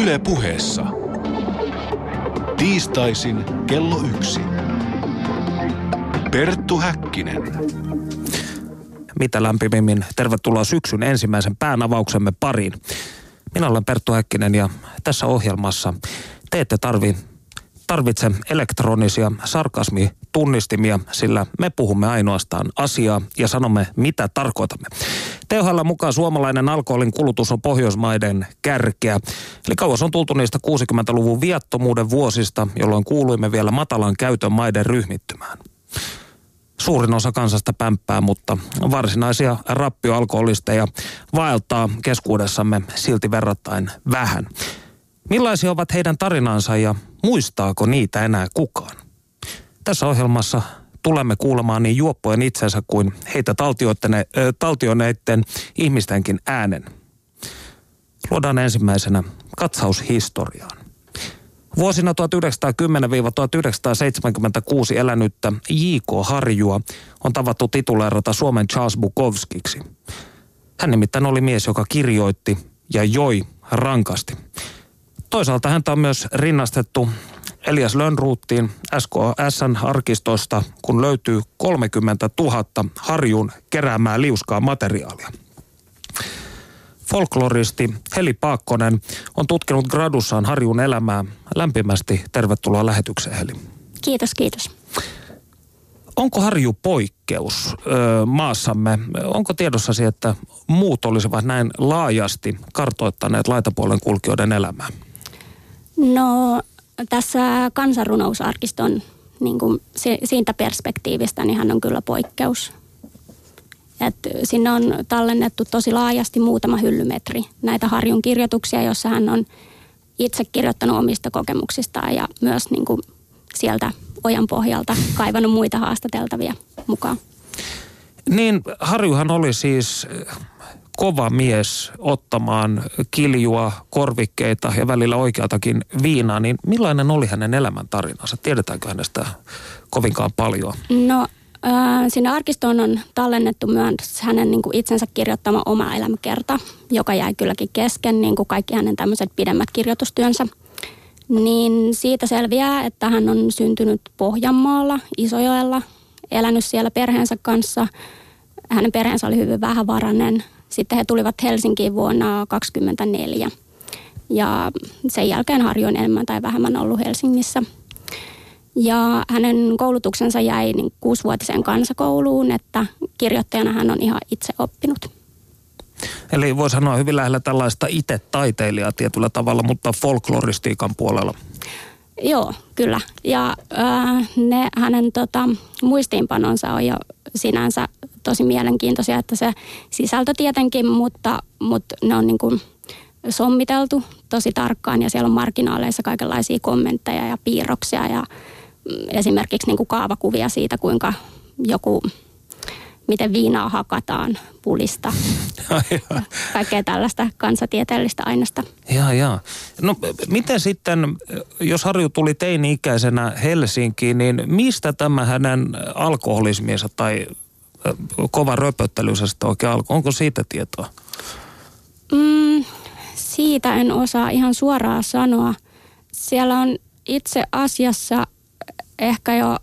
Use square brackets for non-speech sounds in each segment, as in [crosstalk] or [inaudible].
Yle puheessa. Tiistaisin kello yksi. Perttu Häkkinen. Mitä lämpimimmin tervetuloa syksyn ensimmäisen päänavauksemme pariin. Minä olen Perttu Häkkinen ja tässä ohjelmassa te ette tarvi, tarvitse elektronisia sarkasmitunnistimia, sillä me puhumme ainoastaan asiaa ja sanomme, mitä tarkoitamme. THL mukaan suomalainen alkoholin kulutus on Pohjoismaiden kärkeä. Eli kauas on tultu niistä 60-luvun viattomuuden vuosista, jolloin kuuluimme vielä matalan käytön maiden ryhmittymään. Suurin osa kansasta pämppää, mutta varsinaisia rappioalkoholisteja vaeltaa keskuudessamme silti verrattain vähän. Millaisia ovat heidän tarinansa ja muistaako niitä enää kukaan? Tässä ohjelmassa tulemme kuulemaan niin juoppojen itsensä kuin heitä taltioneiden ihmistenkin äänen. Luodaan ensimmäisenä katsaus historiaan. Vuosina 1910-1976 elänyttä J.K. Harjua on tavattu tituleerata Suomen Charles Bukowskiksi. Hän nimittäin oli mies, joka kirjoitti ja joi rankasti. Toisaalta häntä on myös rinnastettu Elias Lönnruuttiin SKSn arkistosta, kun löytyy 30 000 harjun keräämää liuskaa materiaalia. Folkloristi Heli Paakkonen on tutkinut gradussaan Harjun elämää. Lämpimästi tervetuloa lähetykseen Heli. Kiitos, kiitos. Onko Harju poikkeus ö, maassamme? Onko tiedossasi, että muut olisivat näin laajasti kartoittaneet laitapuolen kulkijoiden elämää? No tässä kansanrunousarkiston niin kuin siitä perspektiivistä, niin hän on kyllä poikkeus. Et sinne on tallennettu tosi laajasti muutama hyllymetri näitä Harjun kirjoituksia, jossa hän on itse kirjoittanut omista kokemuksistaan ja myös niin kuin sieltä ojan pohjalta kaivannut muita haastateltavia mukaan. Niin, Harjuhan oli siis kova mies ottamaan kiljua, korvikkeita ja välillä oikeatakin viinaa, niin millainen oli hänen elämäntarinansa? Tiedetäänkö hänestä kovinkaan paljon? No äh, arkistoon on tallennettu myös hänen niin kuin itsensä kirjoittama oma elämäkerta, joka jäi kylläkin kesken, niin kuin kaikki hänen tämmöiset pidemmät kirjoitustyönsä. Niin siitä selviää, että hän on syntynyt Pohjanmaalla, Isojoella, elänyt siellä perheensä kanssa. Hänen perheensä oli hyvin vähävarainen. Sitten he tulivat Helsinkiin vuonna 2024 ja sen jälkeen Harju on enemmän tai vähemmän ollut Helsingissä. Ja hänen koulutuksensa jäi niin kuusivuotiseen kansakouluun, että kirjoittajana hän on ihan itse oppinut. Eli voi sanoa hyvin lähellä tällaista itse taiteilijaa tietyllä tavalla, mutta folkloristiikan puolella. Joo, kyllä. Ja äh, ne hänen tota, muistiinpanonsa on jo sinänsä tosi mielenkiintoisia, että se sisältö tietenkin, mutta, mutta ne on niin kuin sommiteltu tosi tarkkaan ja siellä on marginaaleissa kaikenlaisia kommentteja ja piirroksia ja mm, esimerkiksi niin kuin kaavakuvia siitä, kuinka joku miten viinaa hakataan pulista. Kaikkea tällaista kansatieteellistä aineesta. Jaa, jaa. No miten sitten, jos Harju tuli teini-ikäisenä Helsinkiin, niin mistä tämä hänen alkoholismiensa tai kova röpöttelynsä sitten oikein alkoi? Onko siitä tietoa? Mm, siitä en osaa ihan suoraan sanoa. Siellä on itse asiassa ehkä jo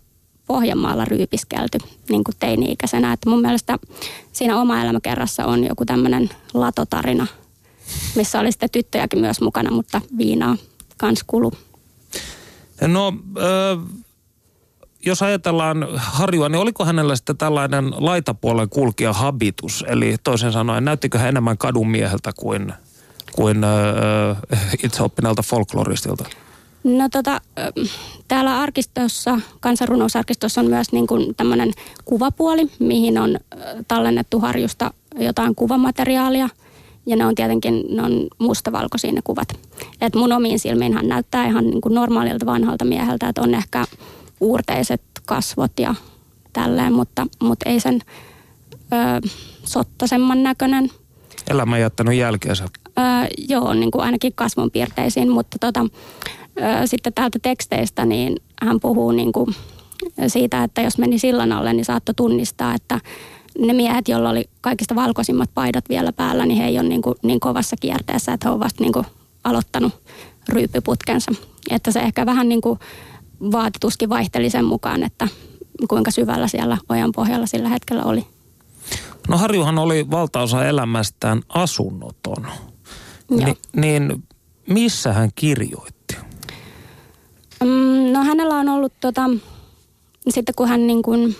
Pohjanmaalla ryypiskelty niin kuin teini-ikäisenä. Että mun mielestä siinä oma elämäkerrassa on joku tämmöinen latotarina, missä oli sitten tyttöjäkin myös mukana, mutta viinaa kans kulu. No, äh, jos ajatellaan Harjua, niin oliko hänellä sitten tällainen laitapuolen kulkija habitus? Eli toisin sanoen, näyttikö hän enemmän kadunmieheltä kuin, kuin äh, itseoppineelta folkloristilta? No tota, täällä arkistossa, kansanrunousarkistossa on myös niin kuin tämmöinen kuvapuoli, mihin on tallennettu harjusta jotain kuvamateriaalia. Ja ne on tietenkin, ne on mustavalkoisia ne kuvat. Et mun omiin silmiin hän näyttää ihan niin kuin normaalilta vanhalta mieheltä, että on ehkä uurteiset kasvot ja tälleen, mutta, mutta ei sen ö, sottasemman näköinen. Elämä jättänyt jälkeensä. Ö, joo, niin kuin ainakin kasvonpiirteisiin, mutta tota, sitten täältä teksteistä, niin hän puhuu niin kuin siitä, että jos meni sillan alle, niin saattoi tunnistaa, että ne miehet, joilla oli kaikista valkoisimmat paidat vielä päällä, niin he ei ole niin, kuin, niin kovassa kierteessä, että he ovat vasta niin kuin aloittanut ryyppyputkensa. Että se ehkä vähän niin kuin vaatetuskin vaihteli sen mukaan, että kuinka syvällä siellä ojan pohjalla sillä hetkellä oli. No Harjuhan oli valtaosa elämästään asunnoton. Ni, niin missä hän kirjoitti? No hänellä on ollut tota, sitten kun hän niin kuin,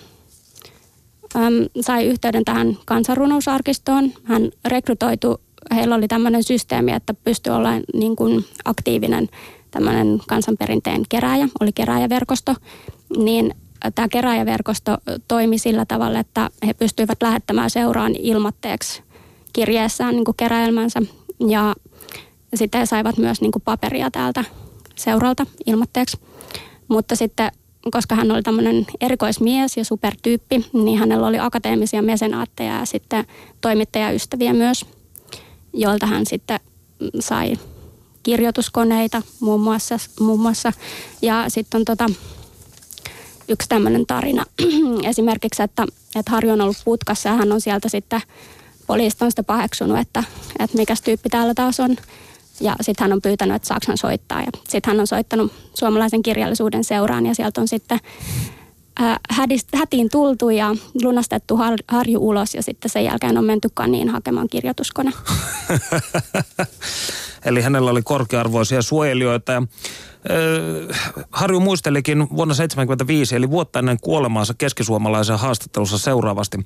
äm, sai yhteyden tähän kansanrunousarkistoon, hän rekrytoitu, heillä oli tämmöinen systeemi, että pystyi olemaan niin kuin aktiivinen tämmöinen kansanperinteen kerääjä, oli kerääjäverkosto, niin tämä keräjäverkosto toimi sillä tavalla, että he pystyivät lähettämään seuraan ilmatteeksi kirjeessään niin keräelmänsä ja sitten he saivat myös niin paperia täältä seuralta ilmatteeksi. Mutta sitten, koska hän oli tämmöinen erikoismies ja supertyyppi, niin hänellä oli akateemisia mesenaatteja ja sitten toimittajaystäviä myös, joilta hän sitten sai kirjoituskoneita muun muassa. Muun muassa. Ja sitten on tota, yksi tämmöinen tarina [clears throat] esimerkiksi, että, että Harju on ollut putkassa ja hän on sieltä sitten, poliisit on sitä paheksunut, että, että mikä tyyppi täällä taas on. Ja sitten hän on pyytänyt, että saako hän soittaa. Ja sitten hän on soittanut suomalaisen kirjallisuuden seuraan ja sieltä on sitten hädist, hätiin tultu ja lunastettu har, harju ulos ja sitten sen jälkeen on menty kaniin hakemaan kirjoituskone. [laughs] Eli hänellä oli korkearvoisia suojelijoita ja Harju muistelikin vuonna 1975, eli vuotta ennen kuolemaansa keskisuomalaisen haastattelussa seuraavasti.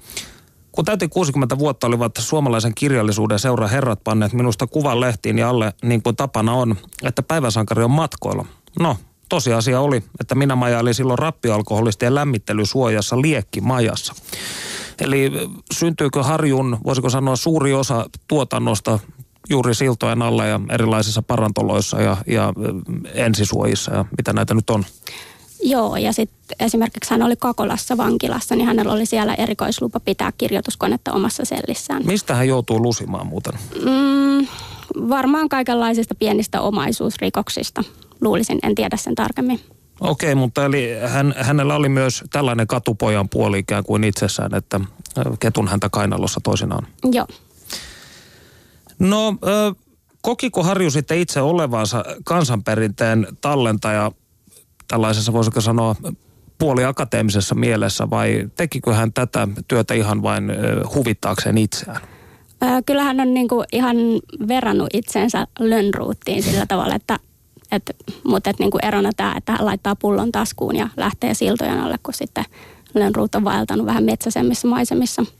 Kun täytin 60 vuotta, olivat suomalaisen kirjallisuuden seura herrat panneet minusta kuvan lehtiin ja alle, niin kuin tapana on, että päiväsankari on matkoilla. No, tosiasia oli, että minä majailin silloin rappioalkoholistien lämmittelysuojassa majassa. Eli syntyykö Harjun, voisiko sanoa, suuri osa tuotannosta juuri siltojen alla ja erilaisissa parantoloissa ja, ja ensisuojissa ja mitä näitä nyt on? Joo, ja sitten esimerkiksi hän oli Kakolassa vankilassa, niin hänellä oli siellä erikoislupa pitää kirjoituskonetta omassa sellissään. Mistä hän joutuu lusimaan muuten? Mm, varmaan kaikenlaisista pienistä omaisuusrikoksista, luulisin, en tiedä sen tarkemmin. Okei, mutta eli hän, hänellä oli myös tällainen katupojan puoli ikään kuin itsessään, että ketun häntä kainalossa toisinaan. Joo. No, kokiko Harju sitten itse olevansa kansanperinteen tallentaja tällaisessa, voisiko sanoa, puoliakateemisessa mielessä vai tekikö hän tätä työtä ihan vain huvittaakseen itseään? Kyllä hän on niin kuin ihan verrannut itseensä Lönnruuttiin sillä tavalla, että, että mutta että niin kuin erona tämä, että hän laittaa pullon taskuun ja lähtee siltojen alle, kun sitten Lönnruut on vaeltanut vähän metsäisemmissä maisemissa –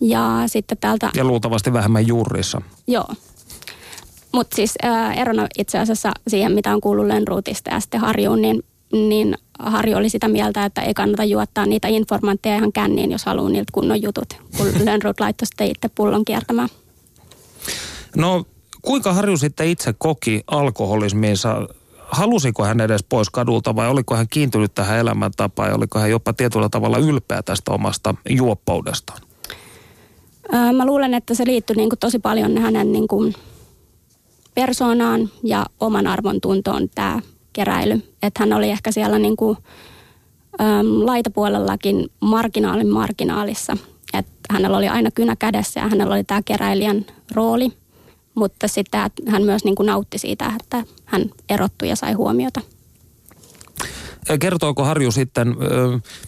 ja sitten täältä... Ja luultavasti vähemmän juurissa. Joo. Mutta siis äh, erona itse asiassa siihen, mitä on kuullut Lenruutista ja sitten Harjuun, niin, niin Harju oli sitä mieltä, että ei kannata juottaa niitä informantteja ihan känniin, jos haluaa niiltä kunnon jutut, kun [laughs] Lenruut laittoi sitten itse pullon kiertämään. No kuinka Harju sitten itse koki alkoholismiinsa? Halusiko hän edes pois kadulta vai oliko hän kiintynyt tähän elämäntapaan ja oliko hän jopa tietyllä tavalla ylpeä tästä omasta juoppoudestaan? Mä luulen, että se liittyy niin kuin tosi paljon hänen niin kuin persoonaan ja oman arvon tuntoon tämä keräily. Että hän oli ehkä siellä niin kuin, äm, laitapuolellakin marginaalin marginaalissa. Että hänellä oli aina kynä kädessä ja hänellä oli tämä keräilijän rooli. Mutta sitten hän myös niin kuin nautti siitä, että hän erottui ja sai huomiota kertooko Harju sitten,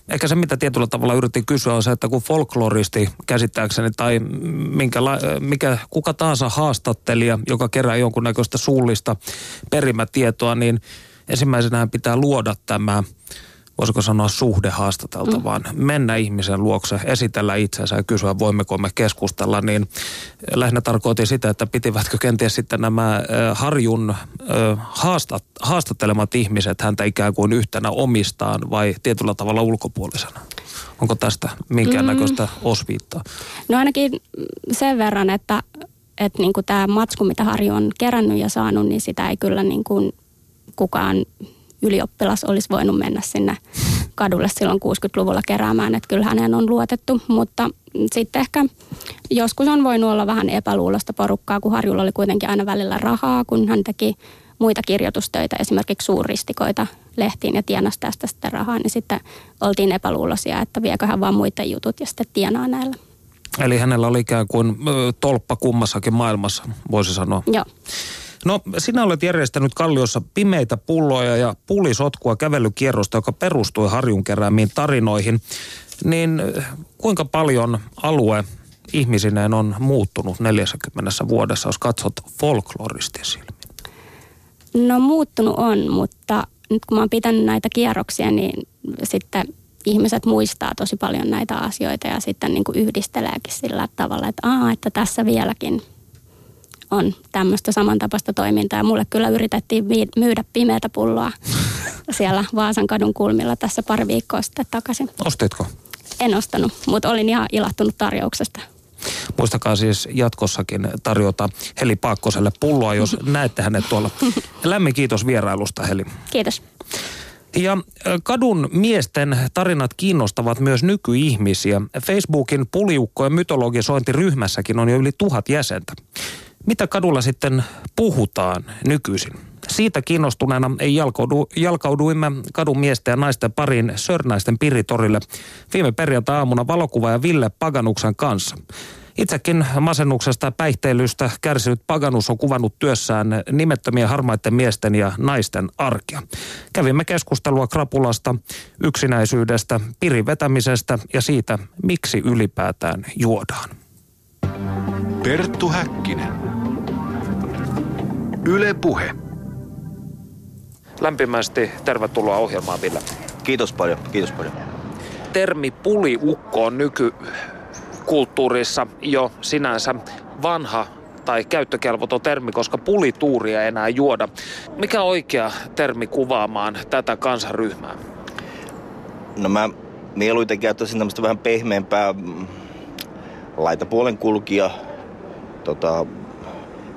ehkä se mitä tietyllä tavalla yritin kysyä on se, että kun folkloristi käsittääkseni tai minkä, mikä, kuka tahansa haastattelija, joka kerää jonkunnäköistä suullista perimätietoa, niin ensimmäisenä pitää luoda tämä voisiko sanoa suhde haastateltavaan, mm. mennä ihmisen luokse, esitellä itsensä ja kysyä, voimmeko me keskustella, niin lähinnä tarkoitin sitä, että pitivätkö kenties sitten nämä harjun haastat, haastattelemat ihmiset häntä ikään kuin yhtenä omistaan vai tietyllä tavalla ulkopuolisena? Onko tästä minkäännäköistä mm. osviittaa? No ainakin sen verran, että, että niin kuin tämä matsku, mitä Harju on kerännyt ja saanut, niin sitä ei kyllä niin kuin kukaan ylioppilas olisi voinut mennä sinne kadulle silloin 60-luvulla keräämään, että kyllä hänen on luotettu, mutta sitten ehkä joskus on voinut olla vähän epäluulosta porukkaa, kun Harjulla oli kuitenkin aina välillä rahaa, kun hän teki muita kirjoitustöitä, esimerkiksi suurristikoita lehtiin ja tienasi tästä sitten rahaa, niin sitten oltiin epäluuloisia, että viekö hän vaan muiden jutut ja sitten tienaa näillä. Eli hänellä oli ikään kuin tolppa kummassakin maailmassa, voisi sanoa. Joo. No, sinä olet järjestänyt Kalliossa pimeitä pulloja ja pulisotkua kävelykierrosta, joka perustui Harjun keräämiin tarinoihin. Niin kuinka paljon alue ihmisineen on muuttunut 40 vuodessa, jos katsot folkloristin silmin? No muuttunut on, mutta nyt kun mä oon pitänyt näitä kierroksia, niin sitten ihmiset muistaa tosi paljon näitä asioita ja sitten niin kuin yhdisteleekin sillä tavalla, että, Aa, että tässä vieläkin on tämmöistä samantapaista toimintaa. Ja mulle kyllä yritettiin myydä pimeätä pulloa [laughs] siellä Vaasan kadun kulmilla tässä pari viikkoa sitten takaisin. Ostitko? En ostanut, mutta olin ihan ilahtunut tarjouksesta. Muistakaa siis jatkossakin tarjota Heli Paakkoselle pulloa, jos [laughs] näette hänet tuolla. Lämmin kiitos vierailusta, Heli. Kiitos. Ja kadun miesten tarinat kiinnostavat myös nykyihmisiä. Facebookin puliukkojen mytologisointiryhmässäkin on jo yli tuhat jäsentä. Mitä kadulla sitten puhutaan nykyisin? Siitä kiinnostuneena ei jalkaudu, jalkauduimme kadun miesten ja naisten pariin Sörnäisten piritorille viime perjantai-aamuna valokuvaaja Ville Paganuksen kanssa. Itsekin masennuksesta ja päihteilystä kärsinyt Paganus on kuvannut työssään nimettömien harmaiden miesten ja naisten arkea. Kävimme keskustelua krapulasta, yksinäisyydestä, pirin vetämisestä ja siitä, miksi ylipäätään juodaan. Perttu Häkkinen. Yle Puhe. Lämpimästi tervetuloa ohjelmaan, Ville. Kiitos paljon, kiitos paljon. Termi puliukko on nykykulttuurissa jo sinänsä vanha tai käyttökelvoton termi, koska pulituuria ei enää juoda. Mikä on oikea termi kuvaamaan tätä kansaryhmää? No mä mieluiten käyttäisin tämmöistä vähän pehmeämpää mm, laitapuolen kulkija, tota,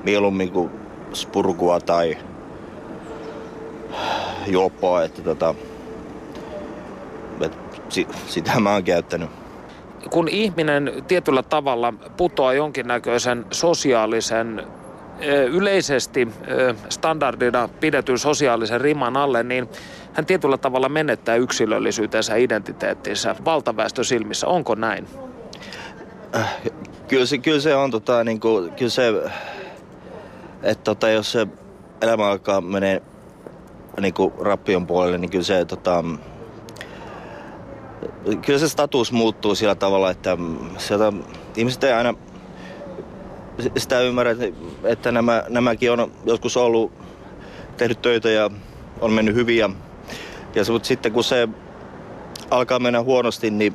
mieluummin kuin spurkua tai juoppoa, että tota, et, si, sitä mä oon käyttänyt. Kun ihminen tietyllä tavalla putoaa jonkinnäköisen sosiaalisen yleisesti standardina pidetyn sosiaalisen riman alle, niin hän tietyllä tavalla menettää yksilöllisyytensä identiteettinsä valtaväestön silmissä. Onko näin? Äh, kyllä se, kyllä se on, tota, niin kuin, kyllä se, että tota, jos se elämä alkaa menee niin kuin rappion puolelle, niin kyllä se, tota, kyllä se status muuttuu sillä tavalla, että sieltä ihmiset ei aina sitä ymmärrä, että nämä, nämäkin on joskus ollut tehnyt töitä ja on mennyt hyvin. Ja, ja mutta sitten kun se alkaa mennä huonosti, niin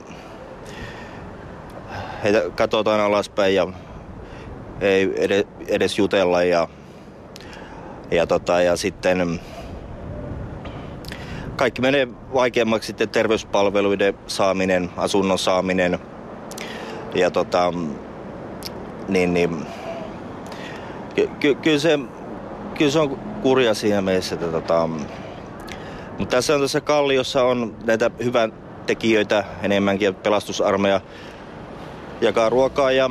heitä katsotaan alaspäin ja ei edes, edes jutella ja, ja, tota, ja sitten kaikki menee vaikeammaksi sitten terveyspalveluiden saaminen, asunnon saaminen. Ja tota, niin, niin ky, ky, kyllä, se, kyllä se on kurja siinä mielessä, että tota, mutta tässä on tässä Kalliossa on näitä hyvän tekijöitä enemmänkin, pelastusarmeja jakaa ruokaa ja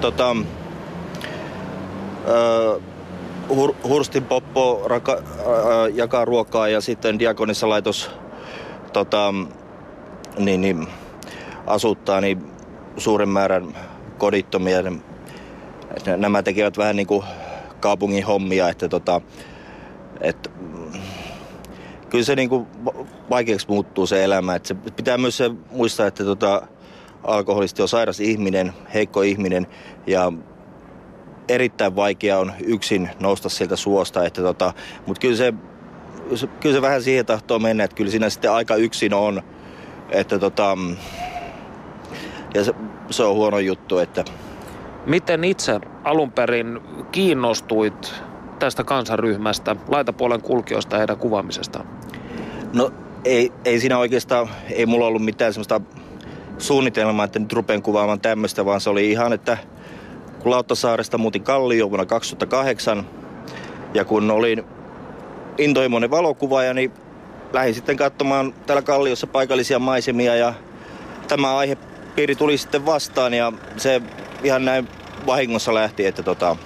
tota, ö, Hur, Hurstin Poppo raka, ö, jakaa ruokaa ja sitten Diakonissa laitos tota, niin, niin, asuttaa niin suuren määrän kodittomia. Nämä tekevät vähän niin kuin kaupungin hommia, että tota, et, kyllä se niin kuin vaikeaksi muuttuu se elämä. Et se pitää myös se muistaa, että tota, alkoholisti on sairas ihminen, heikko ihminen ja erittäin vaikea on yksin nousta sieltä suosta. Että tota, Mutta kyllä se, kyllä se vähän siihen tahtoo mennä, että kyllä siinä sitten aika yksin on. Että tota, ja se, se on huono juttu. Että... Miten itse alun perin kiinnostuit tästä kansaryhmästä, laitapuolen kulkijoista ja heidän kuvaamisestaan? No ei, ei siinä oikeastaan, ei mulla ollut mitään semmoista suunnitelma, että nyt rupean kuvaamaan tämmöistä, vaan se oli ihan, että kun Lauttasaaresta muutin Kallio vuonna 2008 ja kun olin intohimoinen valokuvaaja, niin lähdin sitten katsomaan täällä Kalliossa paikallisia maisemia ja tämä aihepiiri tuli sitten vastaan ja se ihan näin vahingossa lähti, että tota,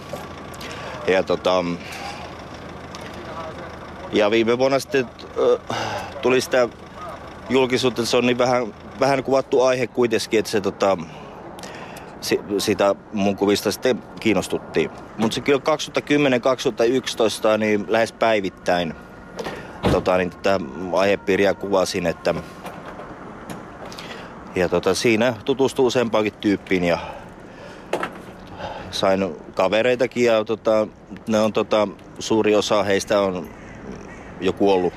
ja tota, ja viime vuonna sitten tuli sitä julkisuutta, että se on niin vähän vähän kuvattu aihe kuitenkin, että se tota, si, sitä mun kuvista sitten kiinnostuttiin. Mutta se kyllä 2010-2011 niin lähes päivittäin tota, niin tätä aihepiiriä kuvasin, että ja tota, siinä tutustuu useampaankin tyyppiin ja sain kavereitakin ja tota, ne on tota, suuri osa heistä on jo kuollut.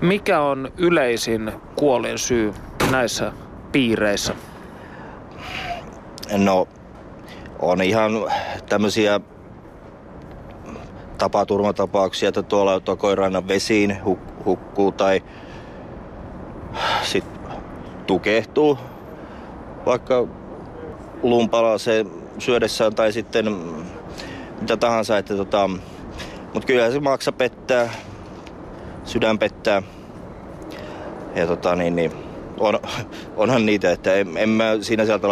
Mikä on yleisin kuolin syy näissä piireissä? No, on ihan tämmöisiä tapaturmatapauksia, että tuolla tuo koiran vesiin huk- hukkuu tai sit tukehtuu vaikka lumpala se syödessään tai sitten mitä tahansa. Että tota, mutta kyllä se maksa pettää, sydän pettää. Ja tota niin, niin on, onhan niitä, että en, en mä siinä sieltä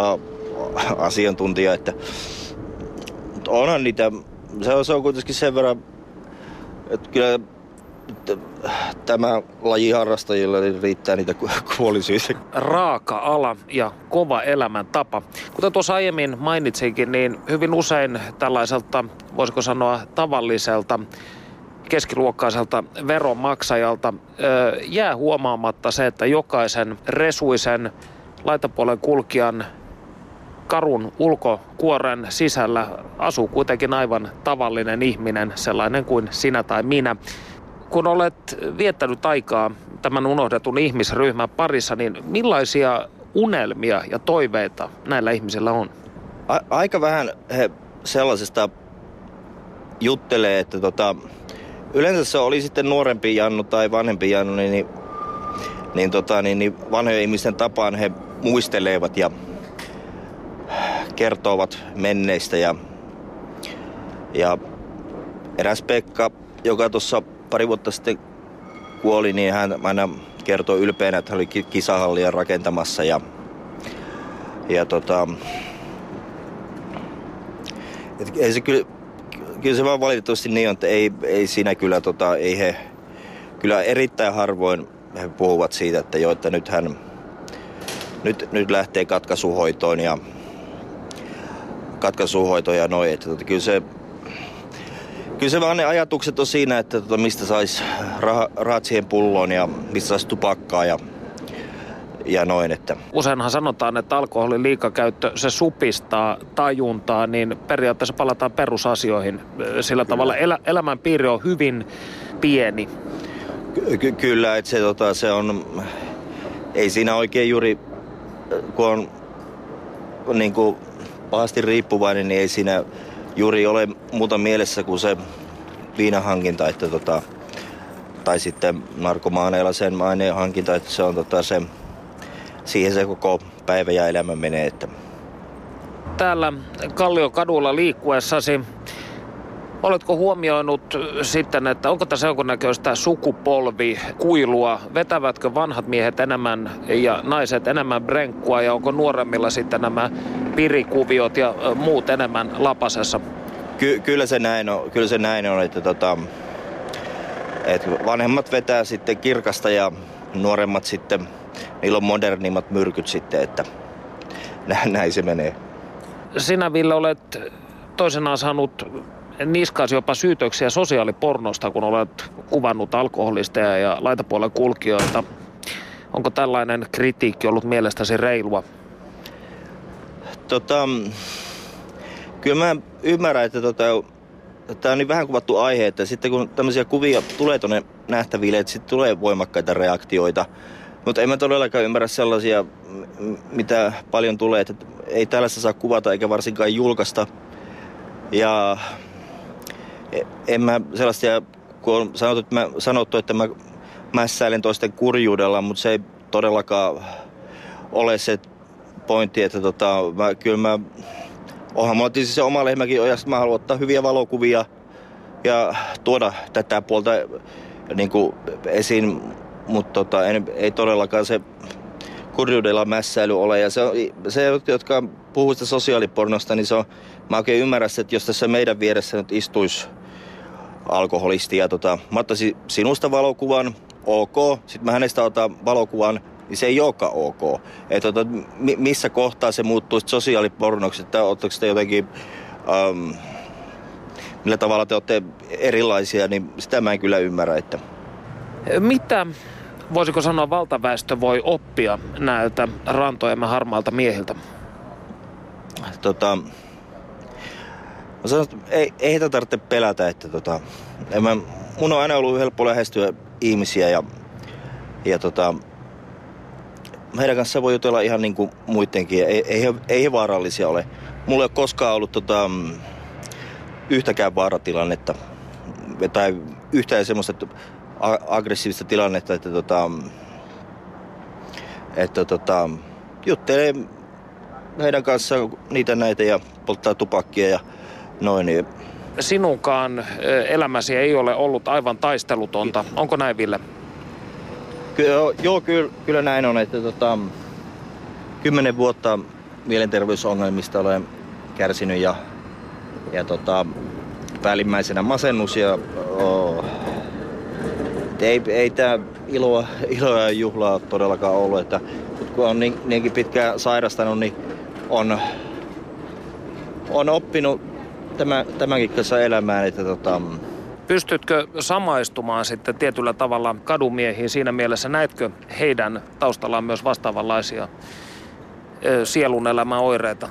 asiantuntija, että onhan niitä, se on, se on kuitenkin sen verran, että kyllä tämä laji harrastajilla niin riittää niitä kuolisyitä. Raaka-ala ja kova elämäntapa. Kuten tuossa aiemmin mainitsinkin, niin hyvin usein tällaiselta, voisiko sanoa tavalliselta keskiluokkaiselta veronmaksajalta jää huomaamatta se, että jokaisen resuisen laitapuolen kulkijan karun ulkokuoren sisällä asuu kuitenkin aivan tavallinen ihminen, sellainen kuin sinä tai minä. Kun olet viettänyt aikaa tämän unohdetun ihmisryhmän parissa, niin millaisia unelmia ja toiveita näillä ihmisillä on? A- aika vähän he sellaisesta juttelee, että tota, yleensä se oli sitten nuorempi Jannu tai vanhempi Jannu, niin, niin, niin, tota, niin, niin vanhojen ihmisten tapaan he muistelevat ja kertovat menneistä. Ja, ja eräs Pekka, joka tuossa pari vuotta sitten kuoli, niin hän aina kertoi ylpeänä, että hän oli kisahallia rakentamassa ja, ja tota, et ei se kyllä, kyllä se vaan valitettavasti niin on, että ei, ei siinä kyllä, tota, ei he, kyllä erittäin harvoin he puhuvat siitä, että jo, että nyt hän nyt, nyt lähtee katkaisuhoitoon ja katkaisuhoitoon ja noin. Että, tota, kyllä se Kyllä se vaan ne ajatukset on siinä, että tota, mistä saisi rahat siihen pulloon ja mistä saisi tupakkaa ja, ja noin. Että. Useinhan sanotaan, että alkoholin liikakäyttö se supistaa tajuntaa, niin periaatteessa palataan perusasioihin. Sillä kyllä. tavalla elä, elämän piiri on hyvin pieni. Ky- kyllä, että se, tota, se on, ei siinä oikein juuri, kun on niin kuin pahasti riippuvainen, niin ei siinä juuri ole muuta mielessä kuin se viinahankinta, että tota, tai sitten narkomaaneilla sen aineen hankinta, että se on tota se, siihen se koko päivä ja elämä menee. Että. Täällä Kalliokadulla liikkuessasi Oletko huomioinut sitten, että onko tässä jonkunnäköistä sukupolvikuilua? Vetävätkö vanhat miehet enemmän ja naiset enemmän brenkkua ja onko nuoremmilla sitten nämä pirikuviot ja muut enemmän lapasessa? Ky- kyllä se näin on, kyllä se näin on että, tota, että vanhemmat vetää sitten kirkasta ja nuoremmat sitten, niillä on modernimmat myrkyt sitten, että [laughs] näin se menee. Sinä Ville olet toisenaan saanut niskaasi jopa syytöksiä sosiaalipornosta, kun olet kuvannut alkoholisteja ja laitapuolen kulkijoita. Onko tällainen kritiikki ollut mielestäsi reilua? Tota, kyllä mä ymmärrän, että tota, tämä on niin vähän kuvattu aihe, että sitten kun tämmöisiä kuvia tulee tuonne nähtäville, että sitten tulee voimakkaita reaktioita. Mutta en mä todellakaan ymmärrä sellaisia, mitä paljon tulee, että ei tällaista saa kuvata eikä varsinkaan julkaista. Ja en mä sellaisia, kun on sanottu, että mä, sanottu, että mä mässäilen toisten kurjuudella, mutta se ei todellakaan ole se pointti, että tota, mä, kyllä mä, onhan mulla tietysti se oma lehmäkin ojasta, mä haluan ottaa hyviä valokuvia ja tuoda tätä puolta niin kuin esiin, mutta tota, en, ei todellakaan se kurjuudella mässäily ole. Ja se, on, se jotka puhuu sitä sosiaalipornosta, niin se on, mä oikein ymmärrän, että jos tässä meidän vieressä nyt istuisi alkoholisti ja tota, mä ottaisin sinusta valokuvan, ok. Sitten mä hänestä otan valokuvan, niin se ei olekaan ok. Että tota, missä kohtaa se muuttuu sosiaalipornoksi, että oletteko te jotenkin, ähm, millä tavalla te olette erilaisia, niin sitä mä en kyllä ymmärrä. Että... Mitä voisiko sanoa valtaväestö voi oppia näiltä rantojemme harmaalta miehiltä? Tota, mä sanon, että ei, ei heitä tarvitse pelätä, että tota, en mä, mun on aina ollut helppo lähestyä ihmisiä ja, ja tota, heidän kanssa voi jutella ihan niin kuin muidenkin. Ei, ei, he, ei he vaarallisia ole. Mulla ei ole koskaan ollut tota, yhtäkään vaaratilannetta tai yhtään semmoista aggressiivista tilannetta, että, tota, että tota, juttelee heidän kanssaan niitä näitä ja polttaa tupakkia ja noin. Niin. Sinunkaan elämäsi ei ole ollut aivan taistelutonta. Onko näin, Ville? Kyllä, joo, kyllä, kyllä näin on, että tota, kymmenen vuotta mielenterveysongelmista olen kärsinyt ja, ja tota, päällimmäisenä masennus ja oh, ei, ei tämä iloa, [laughs] iloa ja juhlaa todellakaan ollut, että kun on niin, niinkin pitkään sairastanut, niin on, on oppinut tämän, tämänkin kanssa elämään, että tota, Pystytkö samaistumaan sitten tietyllä tavalla kadumiehiin siinä mielessä? Näetkö heidän taustallaan myös vastaavanlaisia sielun elämän oireita?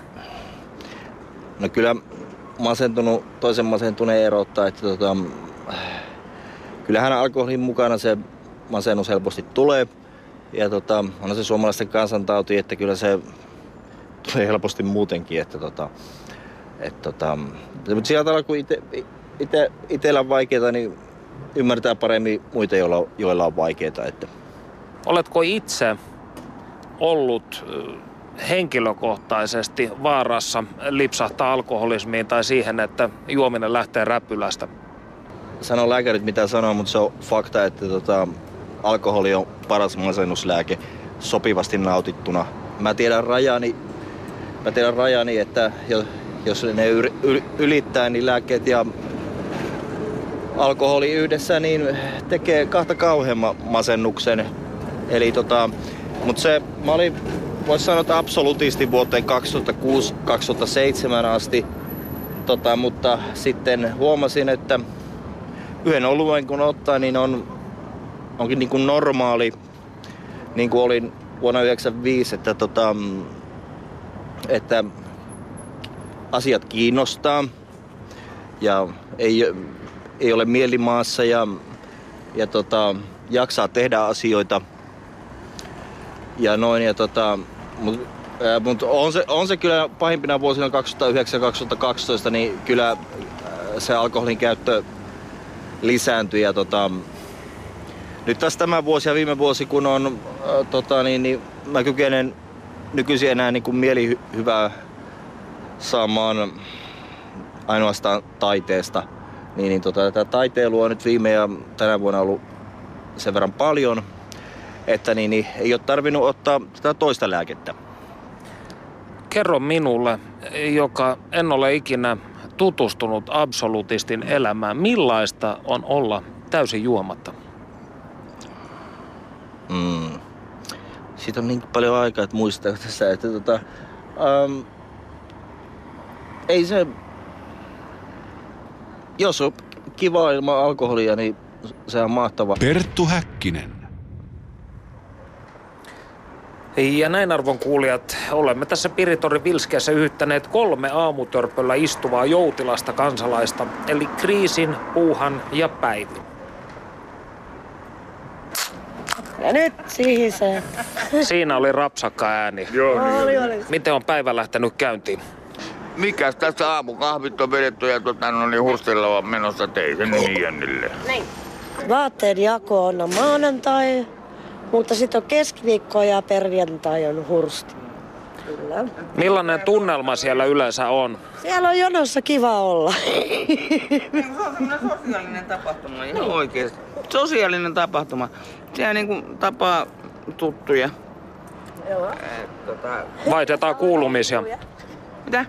No kyllä masentunut, toisen masentuneen erottaa, että tota, kyllähän alkoholin mukana se masennus helposti tulee. Ja tota, on se suomalaisten kansantauti, että kyllä se tulee helposti muutenkin. Että tota, et tota, mutta sillä tavalla, ite, itsellä on vaikeaa, niin ymmärtää paremmin muita, joilla, joilla on vaikeaa. Että. Oletko itse ollut henkilökohtaisesti vaarassa lipsahtaa alkoholismiin tai siihen, että juominen lähtee räpylästä? Sano lääkärit mitä sanoo, mutta se on fakta, että tota, alkoholi on paras masennuslääke sopivasti nautittuna. Mä tiedän rajani, mä tiedän rajani että jos ne ylittää, niin lääkkeet ja alkoholi yhdessä niin tekee kahta kauheamman masennuksen. Eli tota, mutta se, mä olin, voisi sanoa, että absolutisti vuoteen 2006-2007 asti. Tota, mutta sitten huomasin, että yhden oluen kun ottaa, niin on, onkin niin kuin normaali, niin kuin olin vuonna 1995, että, tota, että asiat kiinnostaa ja ei, ei ole mielimaassa ja, ja tota, jaksaa tehdä asioita ja noin. Ja tota, mut, ää, mut on, se, on se kyllä pahimpina vuosina 2009-2012, niin kyllä se alkoholin käyttö lisääntyi. Ja tota, nyt tässä tämä vuosi ja viime vuosi, kun on, ää, tota, niin, niin mä kykenen nykyisin enää niin kuin mieli hyvää saamaan ainoastaan taiteesta. Niin, niin tota, tätä taiteilua on nyt viime ja tänä vuonna ollut sen verran paljon, että niin, niin ei ole tarvinnut ottaa tätä toista lääkettä. Kerro minulle, joka en ole ikinä tutustunut absolutistin elämään, millaista on olla täysin juomatta? Mm. Siitä on niin paljon aikaa, että muistaa tässä, että tota, um, ei se... Jos on kiva ilman alkoholia, niin se on mahtava. Perttu Häkkinen. Ja näin arvon kuulijat, olemme tässä Piritorin Vilskeessä yhyttäneet kolme aamutörpöllä istuvaa joutilasta kansalaista, eli Kriisin, Puuhan ja Päivin. Ja nyt siihen se. Siinä oli rapsakka ääni. Joo, niin. Oli, oli. Miten on päivä lähtenyt käyntiin? Mikäs tässä aamukahvit on vedetty ja tota, no niin Hurstilla on menossa teisen Nienille. Vaatteen jako on maanantai, mutta sitten on keskiviikko ja perjantai on hursti. Kyllä. Millainen tunnelma siellä yleensä on? Siellä on jonossa kiva olla. Se on semmoinen sosiaalinen tapahtuma, ihan oikeesti. Sosiaalinen tapahtuma. Siellä niinku tapaa tuttuja. Joo. Et, tota, Vaihdetaan kuulumisia. mitä?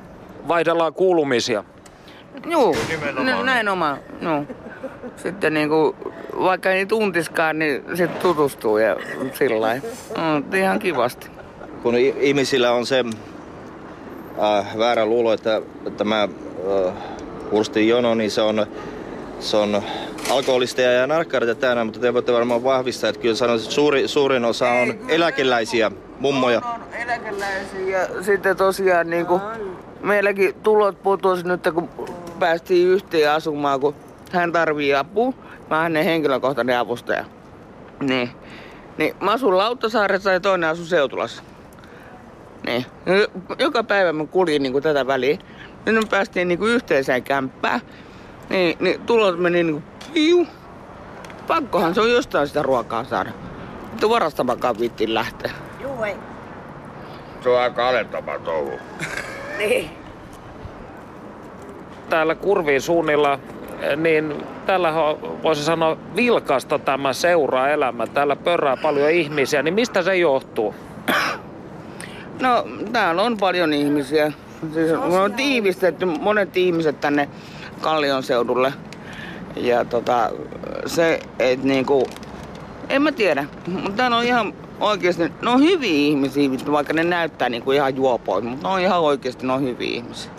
Vaihdellaan kuulumisia. Juu, n- näin oma. No. Sitten niinku vaikka ei tuntiskaan, niin sitten tutustuu ja sillä lailla. Mm, ihan kivasti. Kun i- ihmisillä on se äh, väärä luulo, että tämä äh, Hurstin jono, niin se on, se on alkoholisteja ja narkkareita täynnä, mutta te voitte varmaan vahvistaa, että kyllä sanoisin, että suuri, suurin osa on eläkeläisiä, mummoja. On, on eläkeläisiä ja sitten tosiaan niin kuin, meilläkin tulot putosi nyt, kun päästiin yhteen asumaan, kun hän tarvii apua. Mä oon hänen henkilökohtainen avustaja. Niin. Niin mä asun Lauttasaaressa ja toinen asu Seutulassa. Niin. Joka päivä mä kuljin niin kuin tätä väliä. Nyt me päästiin niin kuin yhteiseen kämppään. Niin, niin tulot meni niin kuin piu. Pakkohan se on jostain sitä ruokaa saada. Mutta varastamakaan viittiin lähteä. Juu, ei. Se on aika alentava touhu. [laughs] Niin. Täällä kurviin suunnilla, niin täällä on, voisi sanoa vilkasta tämä seuraa elämä. Täällä pörrää paljon ihmisiä, niin mistä se johtuu? No, täällä on paljon ihmisiä. Siis on tiivistetty monet ihmiset tänne Kallion seudulle. Ja tota, se, että niinku, en mä tiedä, mutta täällä on ihan oikeasti, ne on hyviä ihmisiä, vaikka ne näyttää niinku ihan juopoilta, mutta ne on ihan oikeasti, ne on hyviä ihmisiä.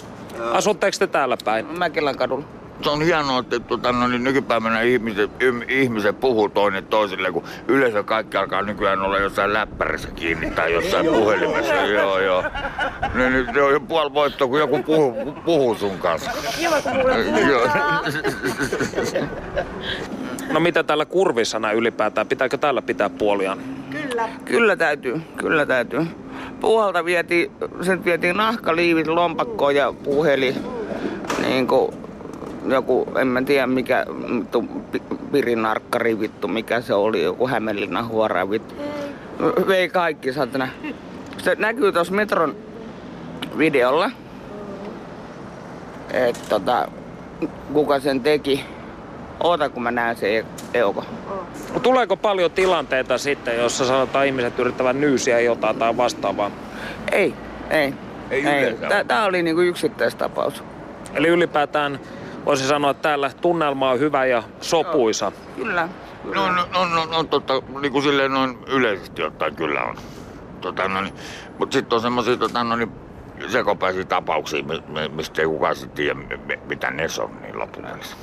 Asutteko te täällä päin? Mäkelän kadulla. Se on hienoa, että tota, no, niin nykypäivänä ihmiset, ym- ihmiset puhuu toinen toisille, kun yleensä kaikki alkaa nykyään olla jossain läppärissä kiinni tai jossain puhelimessa. Joo, joo. Niin, niin, se on jo puoli voittoa, kun joku puhuu, puhuu sun kanssa. Kiva, kun. [laughs] No mitä täällä kurvissa näin ylipäätään? Pitääkö täällä pitää puoliaan? Kyllä. Kyllä täytyy, kyllä täytyy. Puolta vietiin, sen vietiin nahkaliivit lompakkoon ja puheli. Niin kuin joku, en mä tiedä mikä, pi- pirinarkkari vittu, mikä se oli, joku Hämeenlinnan huora vittu. Vei kaikki, saatana. Se näkyy tuossa metron videolla. Että tota, kuka sen teki. Oota kun mä näen sen Euko. Tuleeko paljon tilanteita sitten, jossa sanotaan ihmiset yrittävät nyysiä jotain tai vastaavaa? Ei, ei. Ei ole. tää oli niinku yksittäistapaus. Eli ylipäätään voisi sanoa, että täällä tunnelma on hyvä ja sopuisa. Kyllä. No, no, no, no, no totta, niin kuin silleen noin yleisesti ottaen kyllä on. Tota, no, niin, mutta sitten on semmoisia tota, no, niin, sekopäisiä tapauksia, mi- mi- mistä ei kukaan sitten tiedä, mi- mi- mitä ne on niin loppupeleissä.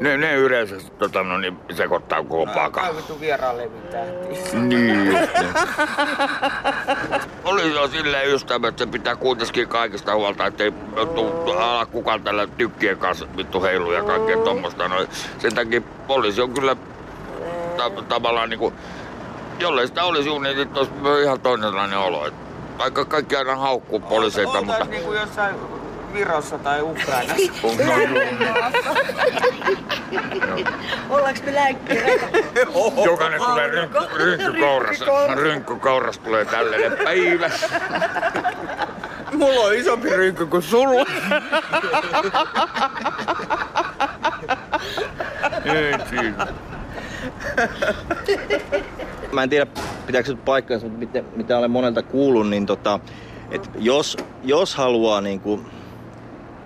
Ne, ne yleensä tota, no, niin, sekoittaa koko pakan. Kaivittu vieraan levittää. Niin niin. Oli jo silleen ystävä, että se pitää kuitenkin kaikista huolta, ettei tuu ala kukaan tällä tykkien kanssa vittu heilu ja kaikkea tommosta. No, sen takia poliisi on kyllä ta- tavallaan niinku, jollei sitä olisi niin sitten olisi ihan toinenlainen olo. Et Vaikka kaikki aina haukkuu poliiseita, mutta... niinku jossain Virossa tai Ukrainassa. Ollaanko me länkkireitä? Jokainen tulee rynkky, rynkkykourassa. Rynkkykourassa tulee tällainen päivä. Mulla on isompi rynkky kuin sulla. Ei siinä. Mä en tiedä, pitääkö se paikkaansa, mutta mitä, mitä olen monelta kuullut, niin tota, että jos, jos haluaa niin kuin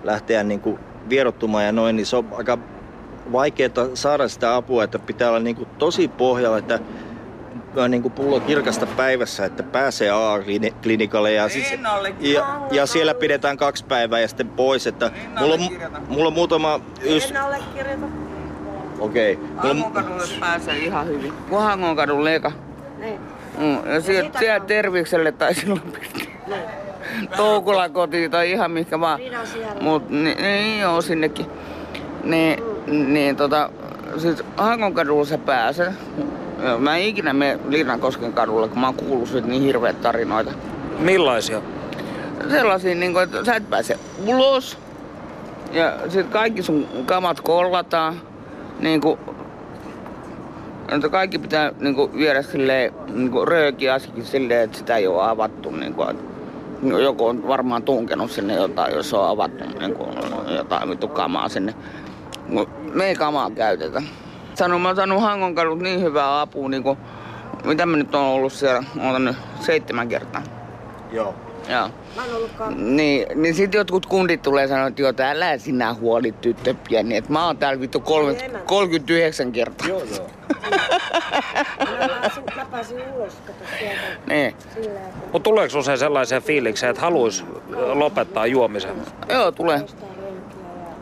lähteä niin kuin vierottumaan ja noin, niin se on aika vaikeaa saada sitä apua, että pitää olla niin kuin tosi pohjalla, että niin kuin pullo kirkasta päivässä, että pääsee AA-klinikalle ja, allekirjoita. ja, ja siellä pidetään kaksi päivää ja sitten pois. Että mulla, on, mulla on muutama ys... En allekirjoita. Okei. Okay. Mulla Hangonkadulle pääsee ihan hyvin. Kun Hangonkadulle eka. Niin. Mm, ja sieltä, sieltä Tervikselle tai silloin piti. Toukulan kotiin tai ihan mihinkä vaan. Niin. Mut niin, niin joo, sinnekin. Niin, niin tota, siis Hangonkadulla sä pääset. Joo, Mä en ikinä mene Linnakosken kadulla, kun mä oon kuullut siitä niin hirveät tarinoita. Millaisia? Sellaisia, niin kuin, että sä et pääse ulos. Ja sit kaikki sun kamat kollataan. Niin kuin, että kaikki pitää niin kuin, viedä silleen, niin kuin röökiasikin silleen, että sitä ei ole avattu. Niin kuin, että joku on varmaan tunkenut sinne jotain, jos on avattu niin kuin, jotain vittu kamaa sinne. Mut Me ei kamaa käytetä. Sanon, mä oon saanut Hangonkadut niin hyvää apua, niin kuin, mitä mä nyt on ollut siellä, oon nyt seitsemän kertaa. joo. Joo. Niin, niin sit jotkut kundit tulee sanoa, että joo, älä sinä huoli tyttö pieni. Että mä oon täällä vittu kolme, 39 kertaa. Joo, joo. Mä pääsin ulos, kato sieltä. Niin. Mutta tuleeko usein sellaiseen fiilikseen, että haluaisi lopettaa juomisen? Joo, tulee.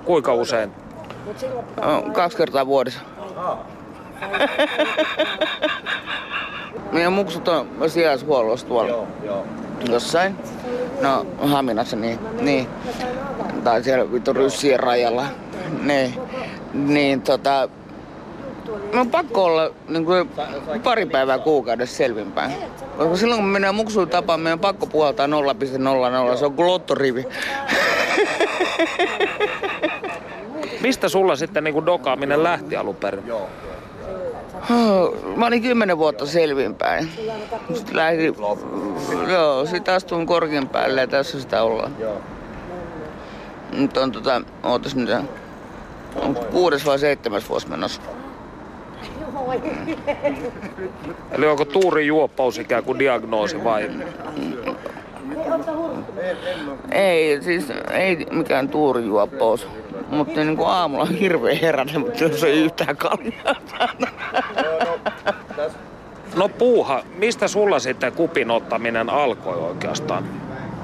Kuinka usein? No, kaksi kertaa vuodessa. Meidän muksut on sijaishuollossa tuolla jossain. No, Haminassa, niin. niin. Tai siellä vittu ryssien rajalla. Niin. Niin tota... No on pakko olla niin kuin, pari päivää kuukaudessa selvinpäin. Koska silloin kun mennään muksuun tapaan, meidän on pakko puhaltaa 0,00. Se on kuin lottorivi. Mistä sulla sitten niin dokaaminen lähti alun perin? Mä olin kymmenen vuotta selvinpäin. Sitten lähdin, joo, sit astuin korkean päälle ja tässä sitä ollaan. Nyt on tota, ootas nyt, on kuudes vai seitsemäs vuosi menossa. Eli onko tuuri juoppaus ikään kuin diagnoosi vai? Ei, siis ei mikään tuurijuoppous. Mutta niin kuin aamulla on hirveä herätä, mutta jos ei yhtään kaljaa. No puuha, mistä sulla sitten kupin ottaminen alkoi oikeastaan?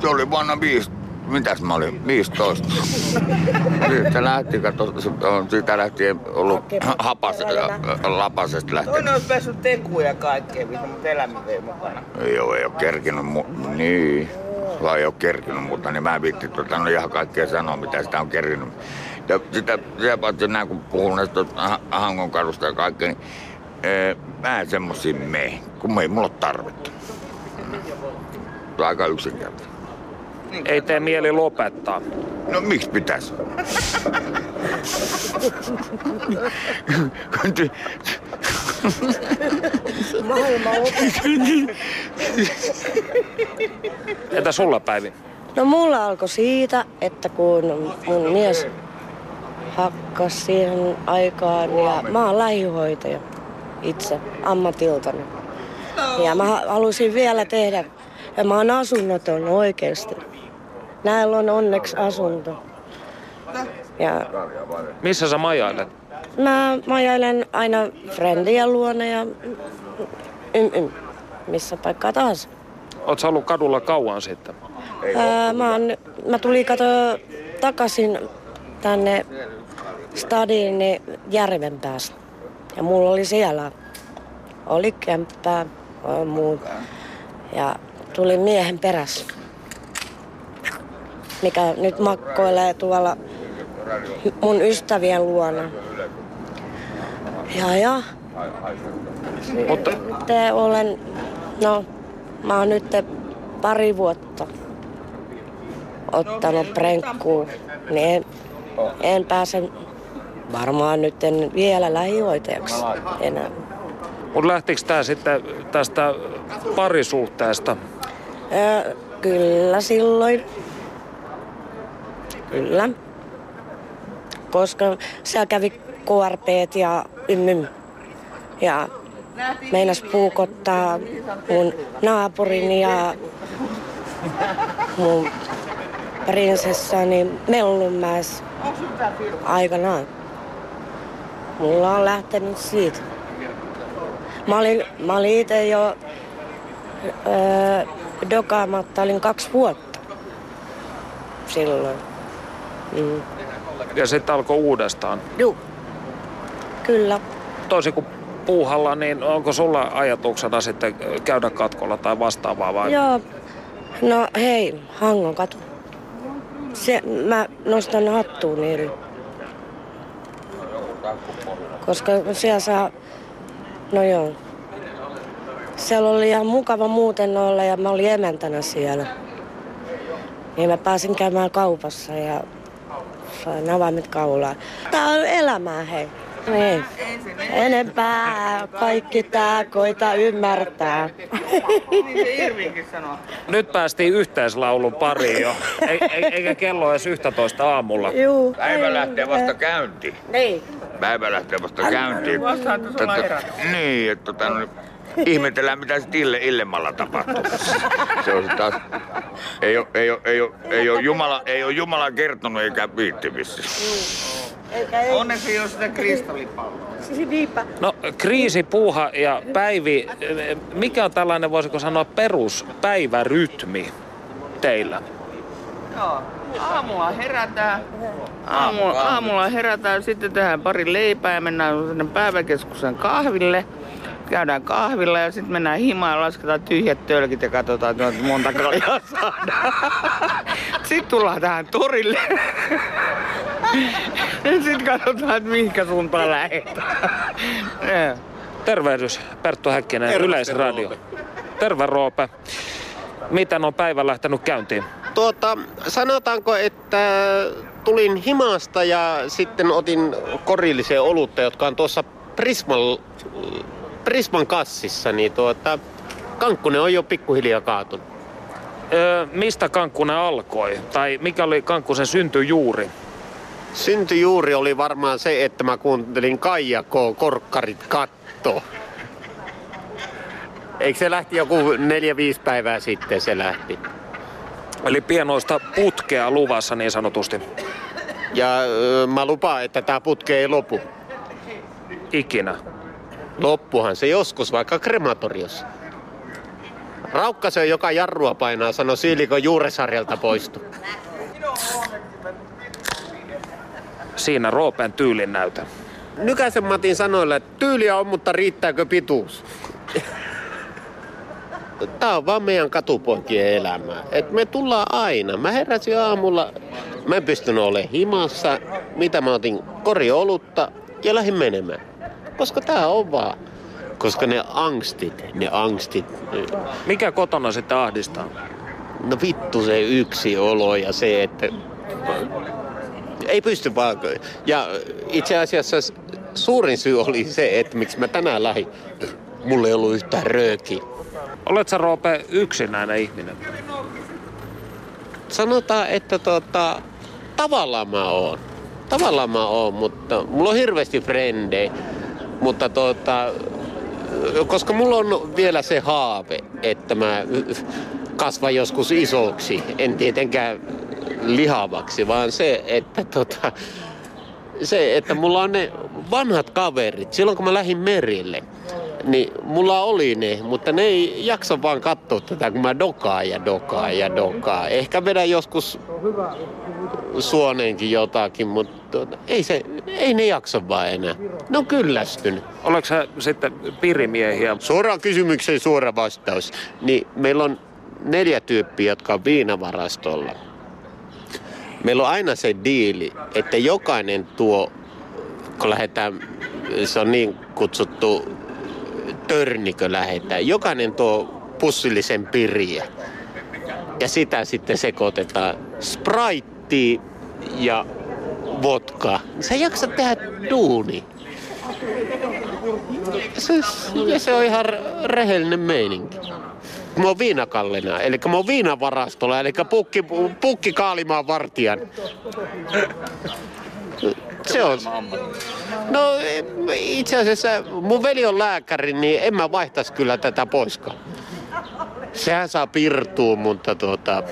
Se oli vuonna 5, mitäs mä olin, 15. Siitä lähti, kato, on siitä lähtien ollut hapas, lapasesta lähtien. Toinen olisi päässyt tekuun ja kaikkea, mutta elämä vei mukana. Ei ole, ei ole kerkinyt, mu- niin. Vai ei ole kerkinyt, mutta niin mä en viitti tota, no ihan kaikkea sanoa, mitä sitä on kerkinyt. Ja sitä, sitä paitsi näin, kun puhun näistä Ha- Hangon kadusta ja kaikkea, niin ee, mä en semmosia mene, kun ei mulla ole tarvetta. On aika yksinkertainen. Ei tee mieli lopettaa. No miksi pitäisi? Entä sulla Päivi? No mulla alkoi siitä, että kun mun mies hakkas siihen aikaan ja mä oon lähihoitaja itse ammatiltani. Ja mä halusin vielä tehdä, ja mä oon asunnoton oikeesti. Näillä on onneksi asunto. Ja Missä sä majailet? mä majailen aina friendien luona ja ym, ym, missä paikkaa tahansa. Oot sä ollut kadulla kauan sitten? Ää, mä, oon, mä tulin kato takaisin tänne stadiin niin järven päästä. Ja mulla oli siellä, oli kämppää ja muut. Ja tuli miehen perässä, mikä nyt makkoilee tuolla mun ystävien luona. Ja ja. Mutta Te olen, no mä oon nyt pari vuotta ottanut prenkkuun, niin en, en pääse varmaan nyt en vielä lähihoitajaksi enää. mut lähtikö tää sitten tästä parisuhteesta? Ö, kyllä silloin. Kyllä. Koska siellä kävi KRPt ja ymmym. Ja meinas puukottaa mun naapurin ja mun prinsessani Mellunmäessä aikanaan. Mulla on lähtenyt siitä. Mä olin, mä olin itse jo öö, dokaamatta, olin kaksi vuotta silloin. Mm. Ja sitten alkoi uudestaan. Juu. Kyllä. Toisin kuin puuhalla, niin onko sulla ajatuksena sitten käydä katkolla tai vastaavaa vai? Joo. No hei, Hangon katu. Se, mä nostan hattuun niille. Koska siellä saa... No joo. Siellä oli ihan mukava muuten olla ja mä olin emäntänä siellä. Niin mä pääsin käymään kaupassa ja sain avaimet kaulaan. Tää on elämää hei. Niin. Enempää kaikki tää koita ymmärtää. Niin se Irvinkin sanoo. Nyt päästiin yhteislaulun pariin jo, e- e- eikä kello edes 11 aamulla. Juu. Päivä lähtee vasta käyntiin. Niin. Päivä lähtee vasta käyntiin. Vastaan, että sulla. Niin, että tota, no, ihmetellään mitä sitten Ille, Illemalla tapahtuu. Se on taas, ei ole, ei ole, ei ole, ei ole, Jumala, ei ole Jumala kertonut eikä viittimistä. Onneksi ei ole sitä kristallipalloa. [laughs] Niinpä. No kriisi, puuha ja päivi, mikä on tällainen voisiko sanoa peruspäivärytmi teillä? Joo. Aamulla herätään. Aamulla, aamulla herätään, sitten tehdään pari leipää ja mennään sinne päiväkeskuksen kahville. Käydään kahvilla ja sitten mennään himaan ja lasketaan tyhjät tölkit ja katsotaan, että monta kaljaa saadaan. [laughs] Sitten tullaan tähän torille. Sitten katsotaan, että mihinkä suuntaan lähdetään. Tervehdys, Perttu Häkkinen, Terve, Yleisradio. Roope. Terve Roope. Miten on päivä lähtenyt käyntiin? Tuota, sanotaanko, että tulin himasta ja sitten otin korillisen olutta, jotka on tuossa Prisman, Prisman kassissa, niin tuota, kankkunen on jo pikkuhiljaa kaatunut. Öö, mistä Kankkunen alkoi? Tai mikä oli Kankkusen syntyjuuri? Syntyjuuri oli varmaan se, että mä kuuntelin Kaija K. Korkkarit katto. Eikö se lähti joku neljä, viisi päivää sitten se lähti? Eli pienoista putkea luvassa niin sanotusti. Ja ö, mä lupaan, että tämä putke ei lopu. Ikinä. Loppuhan se joskus vaikka krematoriossa. Raukkasö, joka jarrua painaa, sanoi Siilikon juuresarjalta poistu. Siinä Roopen tyylin näytä. Nykäsen Matin sanoilla, että tyyliä on, mutta riittääkö pituus? Tää on vaan meidän katupoikien elämää. Et me tullaan aina. Mä heräsin aamulla, mä en pystynyt olemaan himassa. Mitä mä otin kori olutta ja lähdin menemään. Koska tää on vaan. Koska ne angstit, ne angstit, Mikä kotona sitten ahdistaa? No vittu se yksi olo ja se, että ei pysty vaan. Ja itse asiassa suurin syy oli se, että miksi mä tänään lähdin. Mulla ei ollut yhtään röökiä. Olet sä Roope yksinäinen ihminen? Sanotaan, että tota, tavallaan mä oon. Tavallaan mä oon, mutta mulla on hirveästi frendejä. Mutta tota, koska mulla on vielä se haave, että mä kasvan joskus isoksi. En tietenkään lihavaksi, vaan se, että tota, se, että mulla on ne vanhat kaverit. Silloin kun mä lähdin merille, niin mulla oli ne, mutta ne ei jaksa vaan katsoa tätä, kun mä dokaan ja dokaan ja dokaan. Ehkä vedän joskus suoneenkin jotakin, mutta tuota, ei, se, ei ne jaksa vaan enää. Ne on kyllästynyt. Oletko sä sitten pirimiehiä? Suoraan kysymykseen suora vastaus. Niin meillä on neljä tyyppiä, jotka on viinavarastolla. Meillä on aina se diili, että jokainen tuo, kun lähdetään, se on niin kutsuttu törnikö lähdetään, jokainen tuo pussillisen piriä. Ja sitä sitten sekoitetaan Sprite ja vodka. Sä jaksat tehdä duuni. Se, ja se on ihan rehellinen meininki. Mä oon viinakallina, eli mä oon viinavarastolla, eli pukki, pukki kaalimaan vartijan. Se on. No itse asiassa mun veli on lääkäri, niin en mä vaihtais kyllä tätä poiskaan. Sehän saa pirtua, mutta tuota...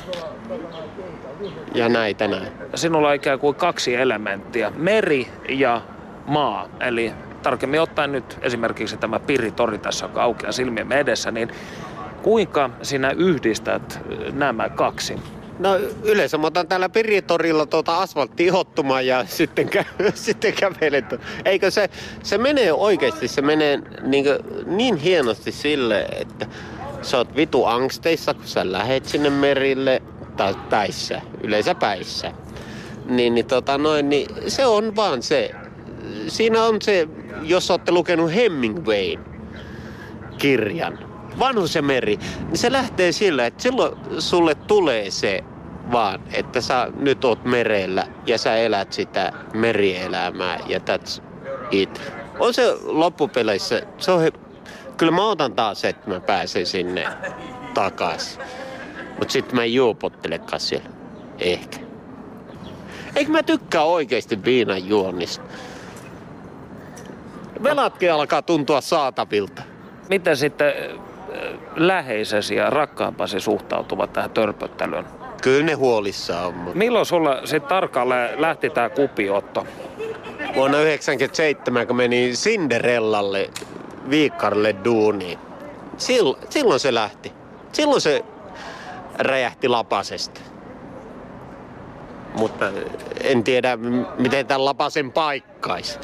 Ja näitä näin. Sinulla on ikään kuin kaksi elementtiä, meri ja maa. Eli tarkemmin ottaen nyt esimerkiksi tämä Piritori tässä joka aukeaa silmiemme edessä, niin kuinka sinä yhdistät nämä kaksi? No yleensä mä otan täällä Piritorilla tuota asfalttia ihottumaan ja [laughs] sitten, kä- [laughs] sitten kävelen. Eikö se, se menee oikeasti, se menee niin, niin hienosti sille, että sä oot vitu angsteissa, kun sä lähet sinne merille tai päissä, yleensä päissä. Niin, niin, tota noin, niin se on vaan se. Siinä on se, jos olette lukenut Hemingwayn kirjan, Vanhus ja meri, niin se lähtee sillä, että silloin sulle tulee se vaan, että sä nyt oot merellä ja sä elät sitä merielämää ja that's it. On se loppupeleissä, se on, kyllä mä otan taas, että mä pääsen sinne takas. Mut sit mä en juopottelekaan siellä. Ehkä. Eikö mä tykkää oikeasti viinan juonnista? Velatkin alkaa tuntua saatavilta. Miten sitten läheisesi ja rakkaampasi suhtautuvat tähän törpöttelyyn? Kyllä ne huolissaan on. Mutta... Milloin sulla sitten tarkalleen lähti tämä kupiotto? Vuonna 1997, kun meni Cinderellalle viikkarille duuniin. Silloin, silloin se lähti. Silloin se räjähti lapasesta. Mutta en tiedä, miten tämän lapasen paikkaisi.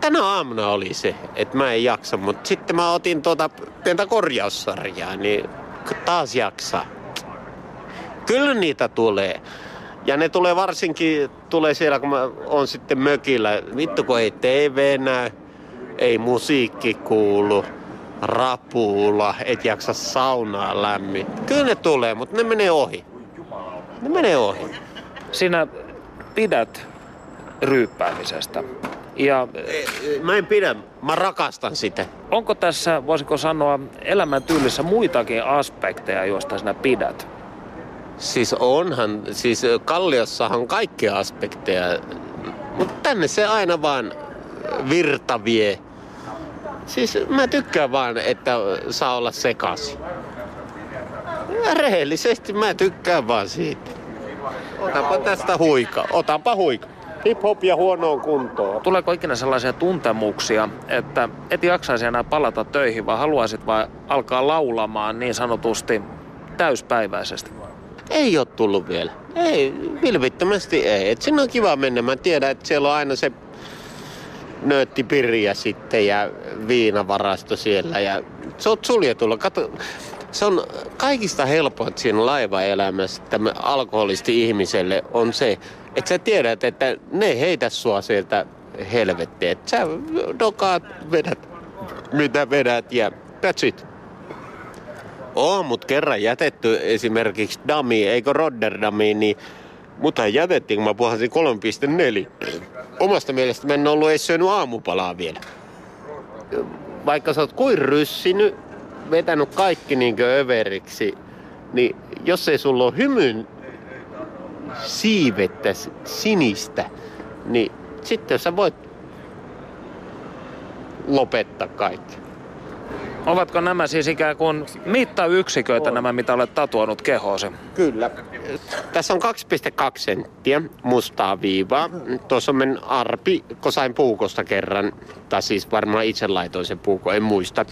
Tänä aamuna oli se, että mä en jaksa, mutta sitten mä otin tuota pientä korjaussarjaa, niin taas jaksaa. Kyllä niitä tulee. Ja ne tulee varsinkin, tulee siellä kun mä oon sitten mökillä. Vittu kun ei TV näy, ei musiikki kuulu, rapuula, et jaksa saunaa lämmin. Kyllä ne tulee, mutta ne menee ohi. Ne menee ohi. Sinä pidät ryyppäämisestä. Ja Mä en pidä, mä rakastan sitä. onko tässä, voisiko sanoa, elämäntyylissä muitakin aspekteja, joista sinä pidät? Siis onhan, siis Kalliossahan kaikkia aspekteja, mutta tänne se aina vaan virta vie. Siis mä tykkään vaan, että saa olla sekaisin. Ja Rehellisesti mä tykkään vaan siitä. Otapa tästä huika, otapa huika. Hip-hop ja huonoon kuntoon. Tuleeko ikinä sellaisia tuntemuksia, että et jaksaisi enää palata töihin, vaan haluaisit vain alkaa laulamaan niin sanotusti täyspäiväisesti? Ei ole tullut vielä. Ei, vilpittömästi ei. Et sinne on kiva mennä. Mä tiedän, että siellä on aina se nööttipirja sitten ja viinavarasto siellä. Ja se on suljetulla. Kato, se on kaikista helpointa siinä laivaelämässä alkoholisti ihmiselle on se, että sä tiedät, että ne ei heitä sua sieltä helvettiä. Että sä dokaat, vedät mitä vedät ja that's it. On, mutta kerran jätetty esimerkiksi Dami, eikö Rotterdamiin, niin mutta jätettiin, kun mä puhasin 3.4. Omasta mielestä mä en ollut edes syönyt aamupalaa vielä. Vaikka sä oot kuin ryssinyt, vetänyt kaikki niinkö överiksi, niin jos ei sulla ole hymyn siivettä sinistä, niin sitten sä voit lopettaa kaikki. Ovatko nämä siis ikään kuin mittayksiköitä nämä, mitä olet tatuoinut kehoosi? Kyllä. Tässä on 2,2 senttiä mustaa viivaa. Tuossa on men arpi, kun sain puukosta kerran, tai siis varmaan itse laitoin sen puuko, en muista.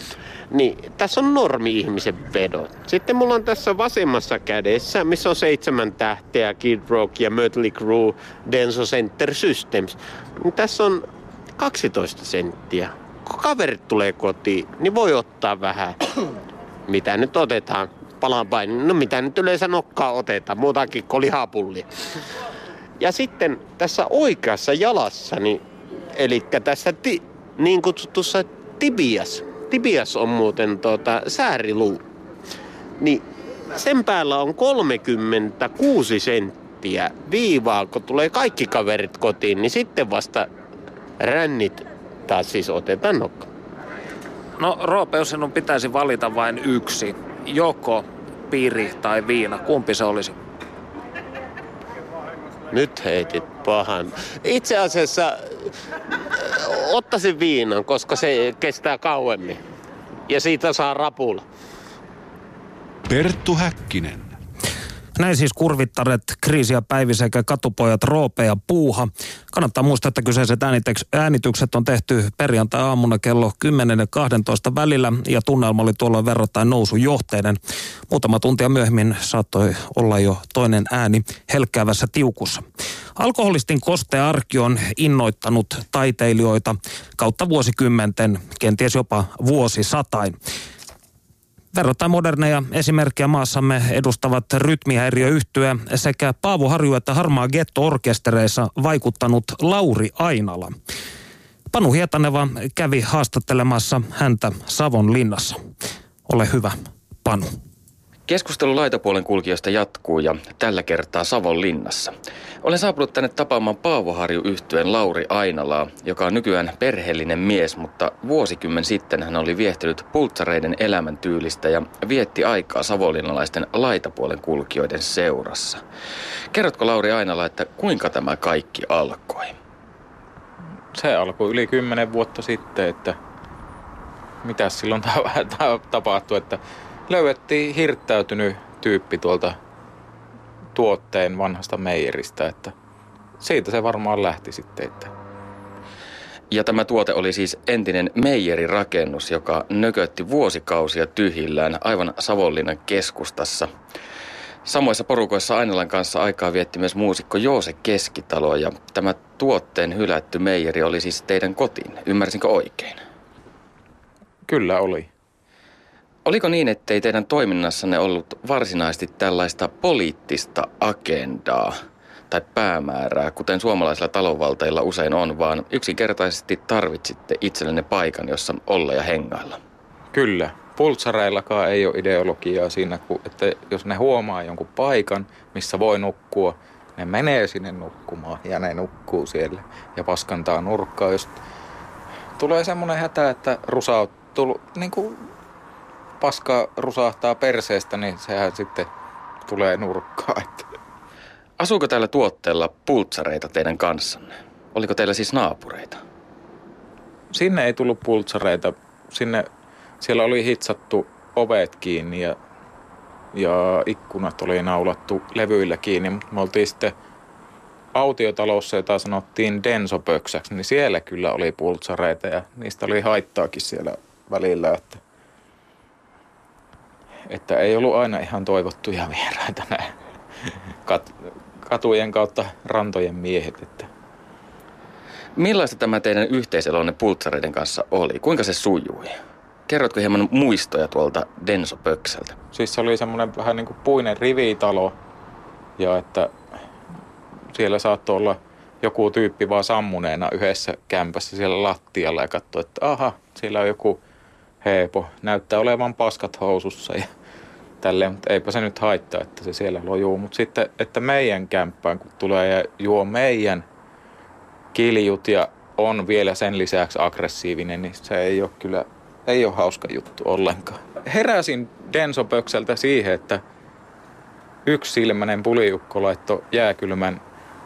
Niin tässä on normi-ihmisen vedot. Sitten mulla on tässä vasemmassa kädessä, missä on seitsemän tähteä, Kid Rock ja Mötley Crüe, Denso Center Systems. Tässä on 12 senttiä. Kun kaverit tulee kotiin, niin voi ottaa vähän. [clears throat] Mitä nyt otetaan? Palanpainin. No mitä nyt yleensä nokkaa otetaan, muutakin kuin lihapullia. Ja sitten tässä oikeassa jalassa, niin, eli tässä ti, niin kutsutussa tibias, tibias on muuten tota, sääriluu, niin sen päällä on 36 senttiä viivaa, kun tulee kaikki kaverit kotiin, niin sitten vasta rännit taas siis otetaan nokka. No Roope, jos sinun pitäisi valita vain yksi, joko piiri tai viina, kumpi se olisi? Nyt heitit pahan. Itse asiassa ottaisin viinan, koska se kestää kauemmin. Ja siitä saa rapula. Perttu Häkkinen. Näin siis kurvittaret, kriisi ja Päivi sekä katupojat Roope ja Puuha. Kannattaa muistaa, että kyseiset äänitykset on tehty perjantai-aamuna kello 10 ja 12 välillä ja tunnelma oli tuolloin verrattain nousujohteinen. Muutama tuntia myöhemmin saattoi olla jo toinen ääni helkkäävässä tiukussa. Alkoholistin koste arki on innoittanut taiteilijoita kautta vuosikymmenten, kenties jopa vuosisatain. Verrattain moderneja esimerkkejä maassamme edustavat rytmihäiriöyhtyä sekä Paavo Harju että Harmaa Getto-orkestereissa vaikuttanut Lauri Ainala. Panu Hietaneva kävi haastattelemassa häntä Savon linnassa. Ole hyvä, Panu. Keskustelu laitapuolen kulkijoista jatkuu ja tällä kertaa Savon linnassa. Olen saapunut tänne tapaamaan Paavoharju yhtyeen Lauri Ainalaa, joka on nykyään perheellinen mies, mutta vuosikymmen sitten hän oli viehtynyt pultsareiden elämäntyylistä ja vietti aikaa savonlinnalaisten laitapuolen kulkijoiden seurassa. Kerrotko Lauri Ainala, että kuinka tämä kaikki alkoi? se alkoi yli kymmenen vuotta sitten, että mitä silloin [laughs] ta- ta- tapahtui, että löydettiin hirttäytynyt tyyppi tuolta tuotteen vanhasta meijeristä, että siitä se varmaan lähti sitten, että Ja tämä tuote oli siis entinen meijerirakennus, joka nökötti vuosikausia tyhjillään aivan Savonlinnan keskustassa. Samoissa porukoissa Ainelan kanssa aikaa vietti myös muusikko Joose Keskitalo ja tämä tuotteen hylätty meijeri oli siis teidän kotiin. Ymmärsinkö oikein? kyllä oli. Oliko niin, ettei teidän toiminnassanne ollut varsinaisesti tällaista poliittista agendaa tai päämäärää, kuten suomalaisilla talonvalteilla usein on, vaan yksinkertaisesti tarvitsitte itsellenne paikan, jossa olla ja hengailla? Kyllä. Pultsareillakaan ei ole ideologiaa siinä, että jos ne huomaa jonkun paikan, missä voi nukkua, ne menee sinne nukkumaan ja ne nukkuu siellä ja paskantaa nurkkaa. Jos tulee semmoinen hätä, että rusauttuu, niin kuin paska rusahtaa perseestä, niin sehän sitten tulee nurkkaa. Että. Asuuko täällä tuotteella pultsareita teidän kanssanne? Oliko teillä siis naapureita? Sinne ei tullut pultsareita. Sinne, siellä oli hitsattu ovet kiinni ja, ja ikkunat oli naulattu levyillä kiinni, mutta me oltiin sitten autiotalossa, jota sanottiin Densopöksäksi, niin siellä kyllä oli pultsareita ja niistä oli haittaakin siellä välillä, että, että ei ollut aina ihan toivottuja vieraita näin kat, katujen kautta rantojen miehet. Että. Millaista tämä teidän yhteiselonne pultsareiden kanssa oli? Kuinka se sujui? Kerrotko hieman muistoja tuolta Densopöksältä? Siis se oli semmoinen vähän niin kuin puinen rivitalo ja että siellä saattoi olla joku tyyppi vaan sammuneena yhdessä kämpässä siellä lattialla ja katsoi, että aha, siellä on joku heepo, näyttää olevan paskat housussa ja tälleen, mutta eipä se nyt haittaa, että se siellä lojuu. Mutta sitten, että meidän kämppään kun tulee ja juo meidän kiljut ja on vielä sen lisäksi aggressiivinen, niin se ei ole kyllä, ei ole hauska juttu ollenkaan. Heräsin Densopökseltä siihen, että yksi silmäinen puliukko laittoi jääkylmän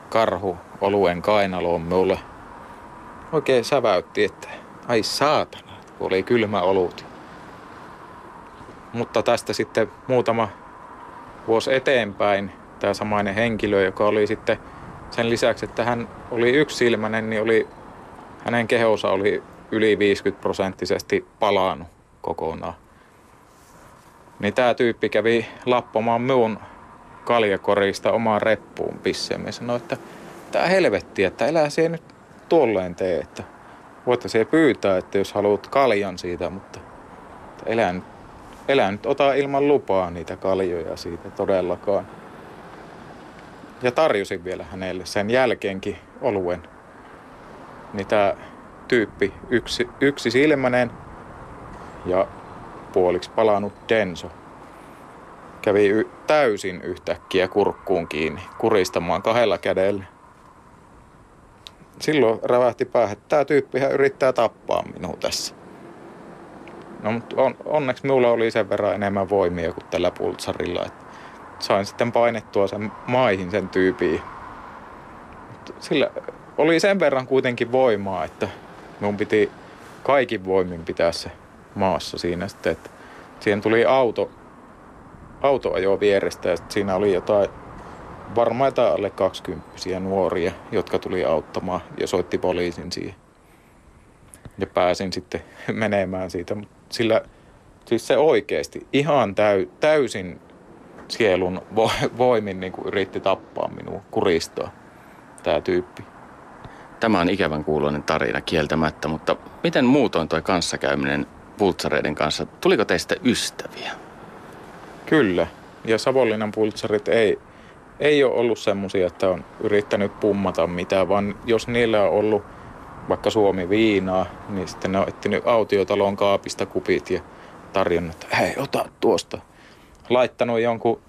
karhu oluen kainaloon mulle. Oikein säväytti, että ai saatana, kun oli kylmä olut. Mutta tästä sitten muutama vuosi eteenpäin tämä samainen henkilö, joka oli sitten sen lisäksi, että hän oli yksisilmäinen, niin oli, hänen kehonsa oli yli 50 prosenttisesti palannut kokonaan. Niin tämä tyyppi kävi lappomaan minun kaljakorista omaan reppuun pisseen. Ja sanoi, että tämä helvetti, että elää se nyt tuolleen tee, että voitte se pyytää, että jos haluat kaljan siitä, mutta elää nyt, elää nyt ota ilman lupaa niitä kaljoja siitä todellakaan. Ja tarjosin vielä hänelle sen jälkeenkin oluen. Tämä tyyppi, yksi, yksi silmänen ja puoliksi palannut Denso, kävi y- täysin yhtäkkiä kurkkuun kiinni, kuristamaan kahdella kädellä. Silloin rävähti päähän, että tämä tyyppihän yrittää tappaa minua tässä. No, mutta on, onneksi minulla oli sen verran enemmän voimia kuin tällä pultsarilla, että sain sitten painettua sen maihin sen tyypiin. Sillä oli sen verran kuitenkin voimaa, että minun piti kaikin voimin pitää se maassa siinä sitten, että siihen tuli auto, auto ajoi vierestä ja siinä oli jotain varmaan jotain alle 20 nuoria, jotka tuli auttamaan ja soitti poliisin siihen. Ja pääsin sitten [laughs] menemään siitä, mutta sillä siis se oikeasti ihan täy, täysin sielun vo- voimin niin kuin yritti tappaa minua, kuristaa tämä tyyppi. Tämä on ikävän kuuloinen tarina kieltämättä, mutta miten muutoin toi kanssakäyminen pultsareiden kanssa? Tuliko teistä ystäviä? Kyllä. Ja Savonlinnan pultsarit ei, ei ole ollut semmoisia, että on yrittänyt pummata mitään, vaan jos niillä on ollut vaikka Suomi viinaa, niin sitten ne on etsinyt autiotalon kaapista kupit ja tarjonnut, että hei, ota tuosta. Laittanut jonkun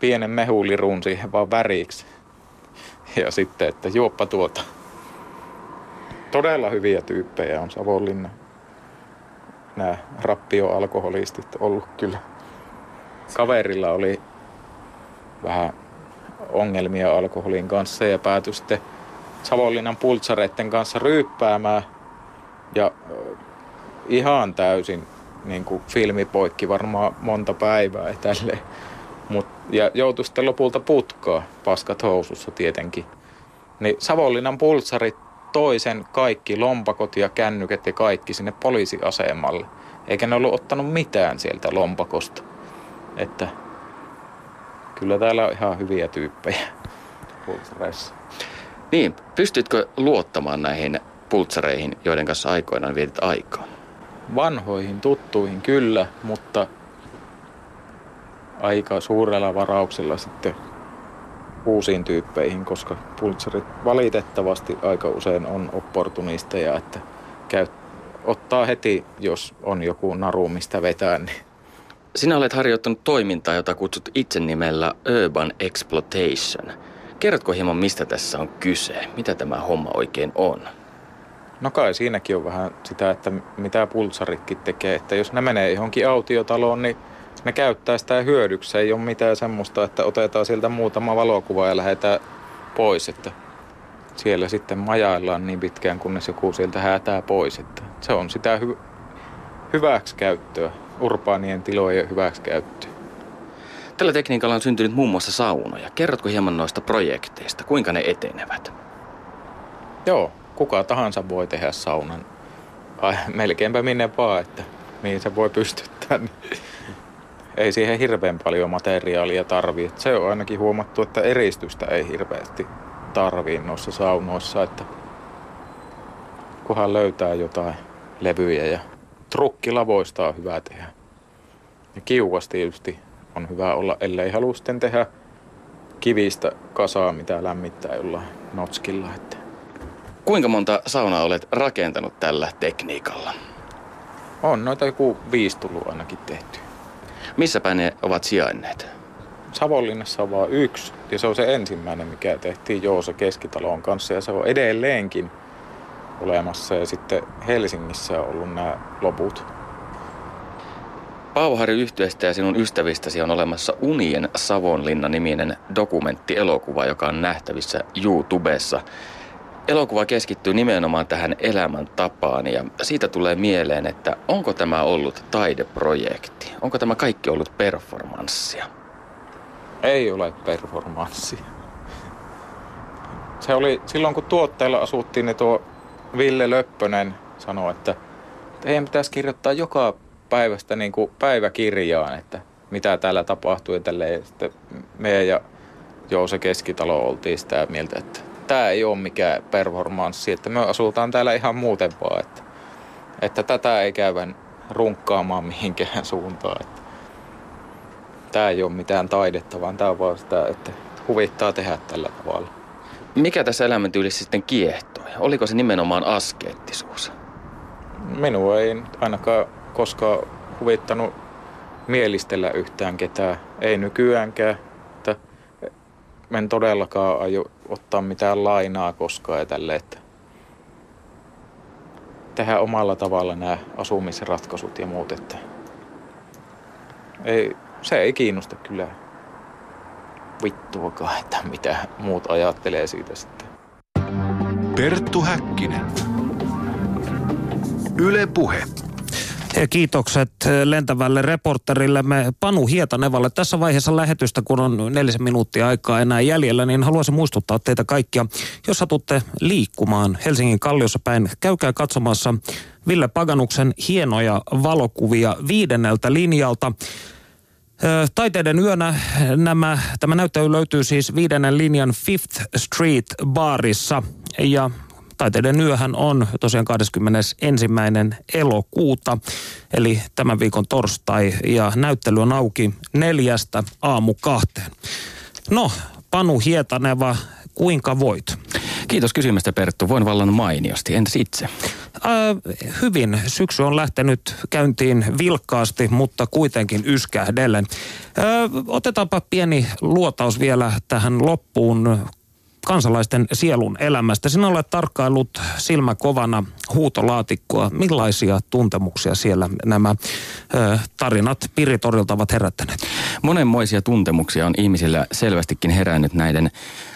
pienen mehulirun siihen vaan väriksi. Ja sitten, että juoppa tuota. Todella hyviä tyyppejä on Savonlinna. Nämä rappioalkoholistit ollut kyllä. Kaverilla oli vähän ongelmia alkoholin kanssa ja päätyi sitten Savonlinnan pultsareiden kanssa ryyppäämään. Ja ihan täysin niin kuin filmipoikki varmaan monta päivää tälleen. Mut, ja joutui sitten lopulta putkaa, paskat housussa tietenkin. Niin Savonlinnan pulssarit toisen kaikki lompakot ja kännykät ja kaikki sinne poliisiasemalle. Eikä ne ollut ottanut mitään sieltä lompakosta. Että kyllä täällä on ihan hyviä tyyppejä pultsareissa. Niin, pystytkö luottamaan näihin pultsareihin, joiden kanssa aikoinaan vietit aikaa? Vanhoihin tuttuihin kyllä, mutta aika suurella varauksella sitten uusiin tyyppeihin, koska pultsarit valitettavasti aika usein on opportunisteja, että käy, ottaa heti, jos on joku naru, mistä vetää. Niin. Sinä olet harjoittanut toimintaa, jota kutsut itse nimellä Urban Exploitation. Kerrotko hieman, mistä tässä on kyse? Mitä tämä homma oikein on? No kai siinäkin on vähän sitä, että mitä pulsaritkin tekee. Että jos ne menee johonkin autiotaloon, niin ne käyttää sitä hyödyksi. Ei ole mitään semmoista, että otetaan sieltä muutama valokuva ja lähdetään pois. Että siellä sitten majaillaan niin pitkään, kunnes joku sieltä häätää pois. Että se on sitä hy- hyväksikäyttöä, urbaanien tilojen hyväksikäyttöä. Tällä tekniikalla on syntynyt muun muassa saunoja. Kerrotko hieman noista projekteista? Kuinka ne etenevät? Joo, kuka tahansa voi tehdä saunan. Ai, melkeinpä minne vaan, että mihin se voi pystyttää. Niin ei siihen hirveän paljon materiaalia tarvii. Se on ainakin huomattu, että eristystä ei hirveästi tarvii noissa saunoissa, että kunhan löytää jotain levyjä ja trukkilavoista on hyvä tehdä. Ja kiuas tietysti on hyvä olla, ellei halua sitten tehdä kivistä kasaa, mitä lämmittää jollain notskilla. Että. Kuinka monta saunaa olet rakentanut tällä tekniikalla? On noita joku viisi tullut ainakin tehty. Missä päin ne ovat sijainneet? Savonlinnassa on vain yksi, ja se on se ensimmäinen, mikä tehtiin Joosa Keskitalon kanssa, ja se on edelleenkin olemassa, ja sitten Helsingissä on ollut nämä loput. Paavoharju yhtyeestä ja sinun ystävistäsi on olemassa Unien Savonlinna-niminen dokumenttielokuva, joka on nähtävissä YouTubessa. Elokuva keskittyy nimenomaan tähän elämäntapaan ja siitä tulee mieleen, että onko tämä ollut taideprojekti? Onko tämä kaikki ollut performanssia? Ei ole performanssia. Se oli silloin, kun tuotteella asuttiin, niin tuo Ville Löppönen sanoi, että teidän pitäisi kirjoittaa joka päivästä niin kuin päiväkirjaan, että mitä täällä tapahtui. Ja sitten me ja Jouse Keskitalo oltiin sitä mieltä, että tämä ei ole mikään performanssi, että me asutaan täällä ihan muuten vaan, että, että tätä ei käyvän runkkaamaan mihinkään [laughs] suuntaan. Että tämä ei ole mitään taidetta, vaan tämä on vaan sitä, että huvittaa tehdä tällä tavalla. Mikä tässä elämäntyylissä sitten kiehtoi? Oliko se nimenomaan askeettisuus? Minua ei ainakaan koskaan huvittanut mielistellä yhtään ketään. Ei nykyäänkään. Että en todellakaan aio ottaa mitään lainaa koskaan ja tälle, että tehdä omalla tavalla nämä asumisratkaisut ja muut. Että ei, se ei kiinnosta kyllä vittuakaan, että mitä muut ajattelee siitä sitten. Perttu Häkkinen. Yle Puhe. Ja kiitokset lentävälle reporterillemme Panu Hietanevalle. Tässä vaiheessa lähetystä, kun on nelisen minuuttia aikaa enää jäljellä, niin haluaisin muistuttaa teitä kaikkia, jos satutte liikkumaan Helsingin Kalliossa päin, käykää katsomassa Ville Paganuksen hienoja valokuvia viidenneltä linjalta. Taiteiden yönä nämä, tämä näyttely löytyy siis viidennen linjan Fifth Street baarissa ja Taiteiden yöhän on tosiaan 21. elokuuta, eli tämän viikon torstai, ja näyttely on auki neljästä aamu kahteen. No, Panu Hietaneva, kuinka voit? Kiitos kysymästä Perttu. Voin vallan mainiosti. Entäs itse? Äh, hyvin. Syksy on lähtenyt käyntiin vilkkaasti, mutta kuitenkin yskähdellen. Äh, otetaanpa pieni luotaus vielä tähän loppuun kansalaisten sielun elämästä. Sinä olet tarkkaillut silmäkovana huutolaatikkoa. Millaisia tuntemuksia siellä nämä ö, tarinat Piritorilta ovat herättäneet? Monenmoisia tuntemuksia on ihmisillä selvästikin herännyt näiden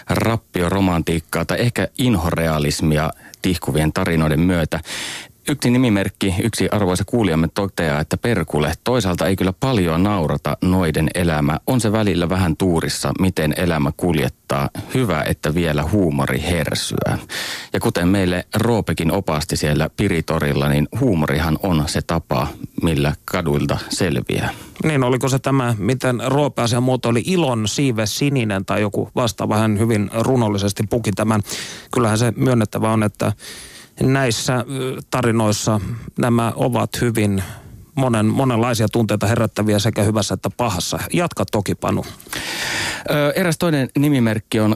rappioromantiikkaa tai ehkä inhorealismia tihkuvien tarinoiden myötä. Yksi nimimerkki, yksi arvoisa kuulijamme toteaa, että perkule, toisaalta ei kyllä paljon naurata noiden elämä. On se välillä vähän tuurissa, miten elämä kuljettaa. Hyvä, että vielä huumori hersyä. Ja kuten meille Roopekin opasti siellä Piritorilla, niin huumorihan on se tapa, millä kaduilta selviää. Niin, oliko se tämä, miten Roope asian muoto oli ilon siive sininen tai joku vastaava, hän hyvin runollisesti puki tämän. Kyllähän se myönnettävä on, että näissä tarinoissa nämä ovat hyvin monen, monenlaisia tunteita herättäviä sekä hyvässä että pahassa. Jatka toki, Panu. Ö, eräs toinen nimimerkki on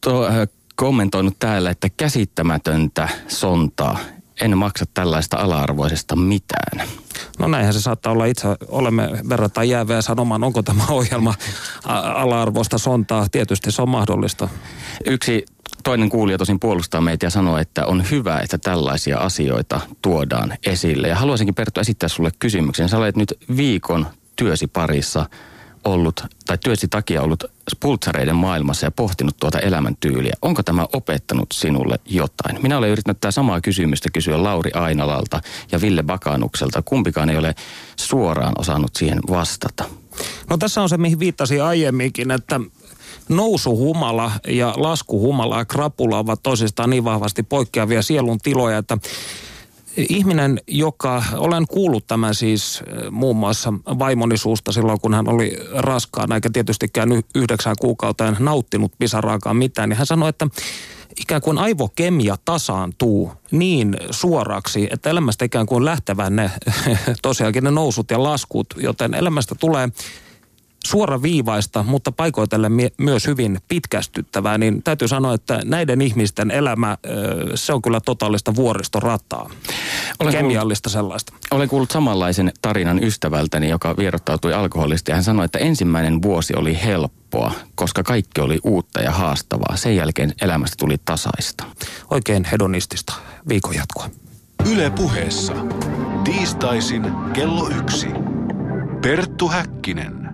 to, ö, kommentoinut täällä, että käsittämätöntä sontaa. En maksa tällaista ala-arvoisesta mitään. No näinhän se saattaa olla. Itse olemme verrattuna jääveä sanomaan, onko tämä [laughs] ohjelma ala-arvoista sontaa. Tietysti se on mahdollista. Yksi toinen kuulija tosin puolustaa meitä ja sanoo, että on hyvä, että tällaisia asioita tuodaan esille. Ja haluaisinkin Perttu esittää sulle kysymyksen. Sä olet nyt viikon työsi parissa ollut, tai työsi takia ollut pultsareiden maailmassa ja pohtinut tuota elämäntyyliä. Onko tämä opettanut sinulle jotain? Minä olen yrittänyt tätä samaa kysymystä kysyä Lauri Ainalalta ja Ville Bakanukselta. Kumpikaan ei ole suoraan osannut siihen vastata. No tässä on se, mihin viittasin aiemminkin, että nousuhumala ja laskuhumala ja krapula ovat toisistaan niin vahvasti poikkeavia sielun tiloja, että ihminen, joka, olen kuullut tämän siis eh, muun muassa vaimoni suusta silloin, kun hän oli raskaana, eikä tietystikään yhdeksän kuukauteen nauttinut pisaraakaan mitään, niin hän sanoi, että ikään kuin aivokemia tasaantuu niin suoraksi, että elämästä ikään kuin lähtevän ne [laughs] tosiaankin ne nousut ja laskut, joten elämästä tulee suoraviivaista, mutta paikoitellen mie- myös hyvin pitkästyttävää, niin täytyy sanoa, että näiden ihmisten elämä, se on kyllä totaalista vuoristorataa. Olen Kemiallista kuullut, sellaista. Olen kuullut samanlaisen tarinan ystävältäni, joka vierottautui alkoholista ja hän sanoi, että ensimmäinen vuosi oli helppoa, koska kaikki oli uutta ja haastavaa. Sen jälkeen elämästä tuli tasaista. Oikein hedonistista viikon jatkoa. Yle puheessa. Tiistaisin kello yksi. Perttu Häkkinen.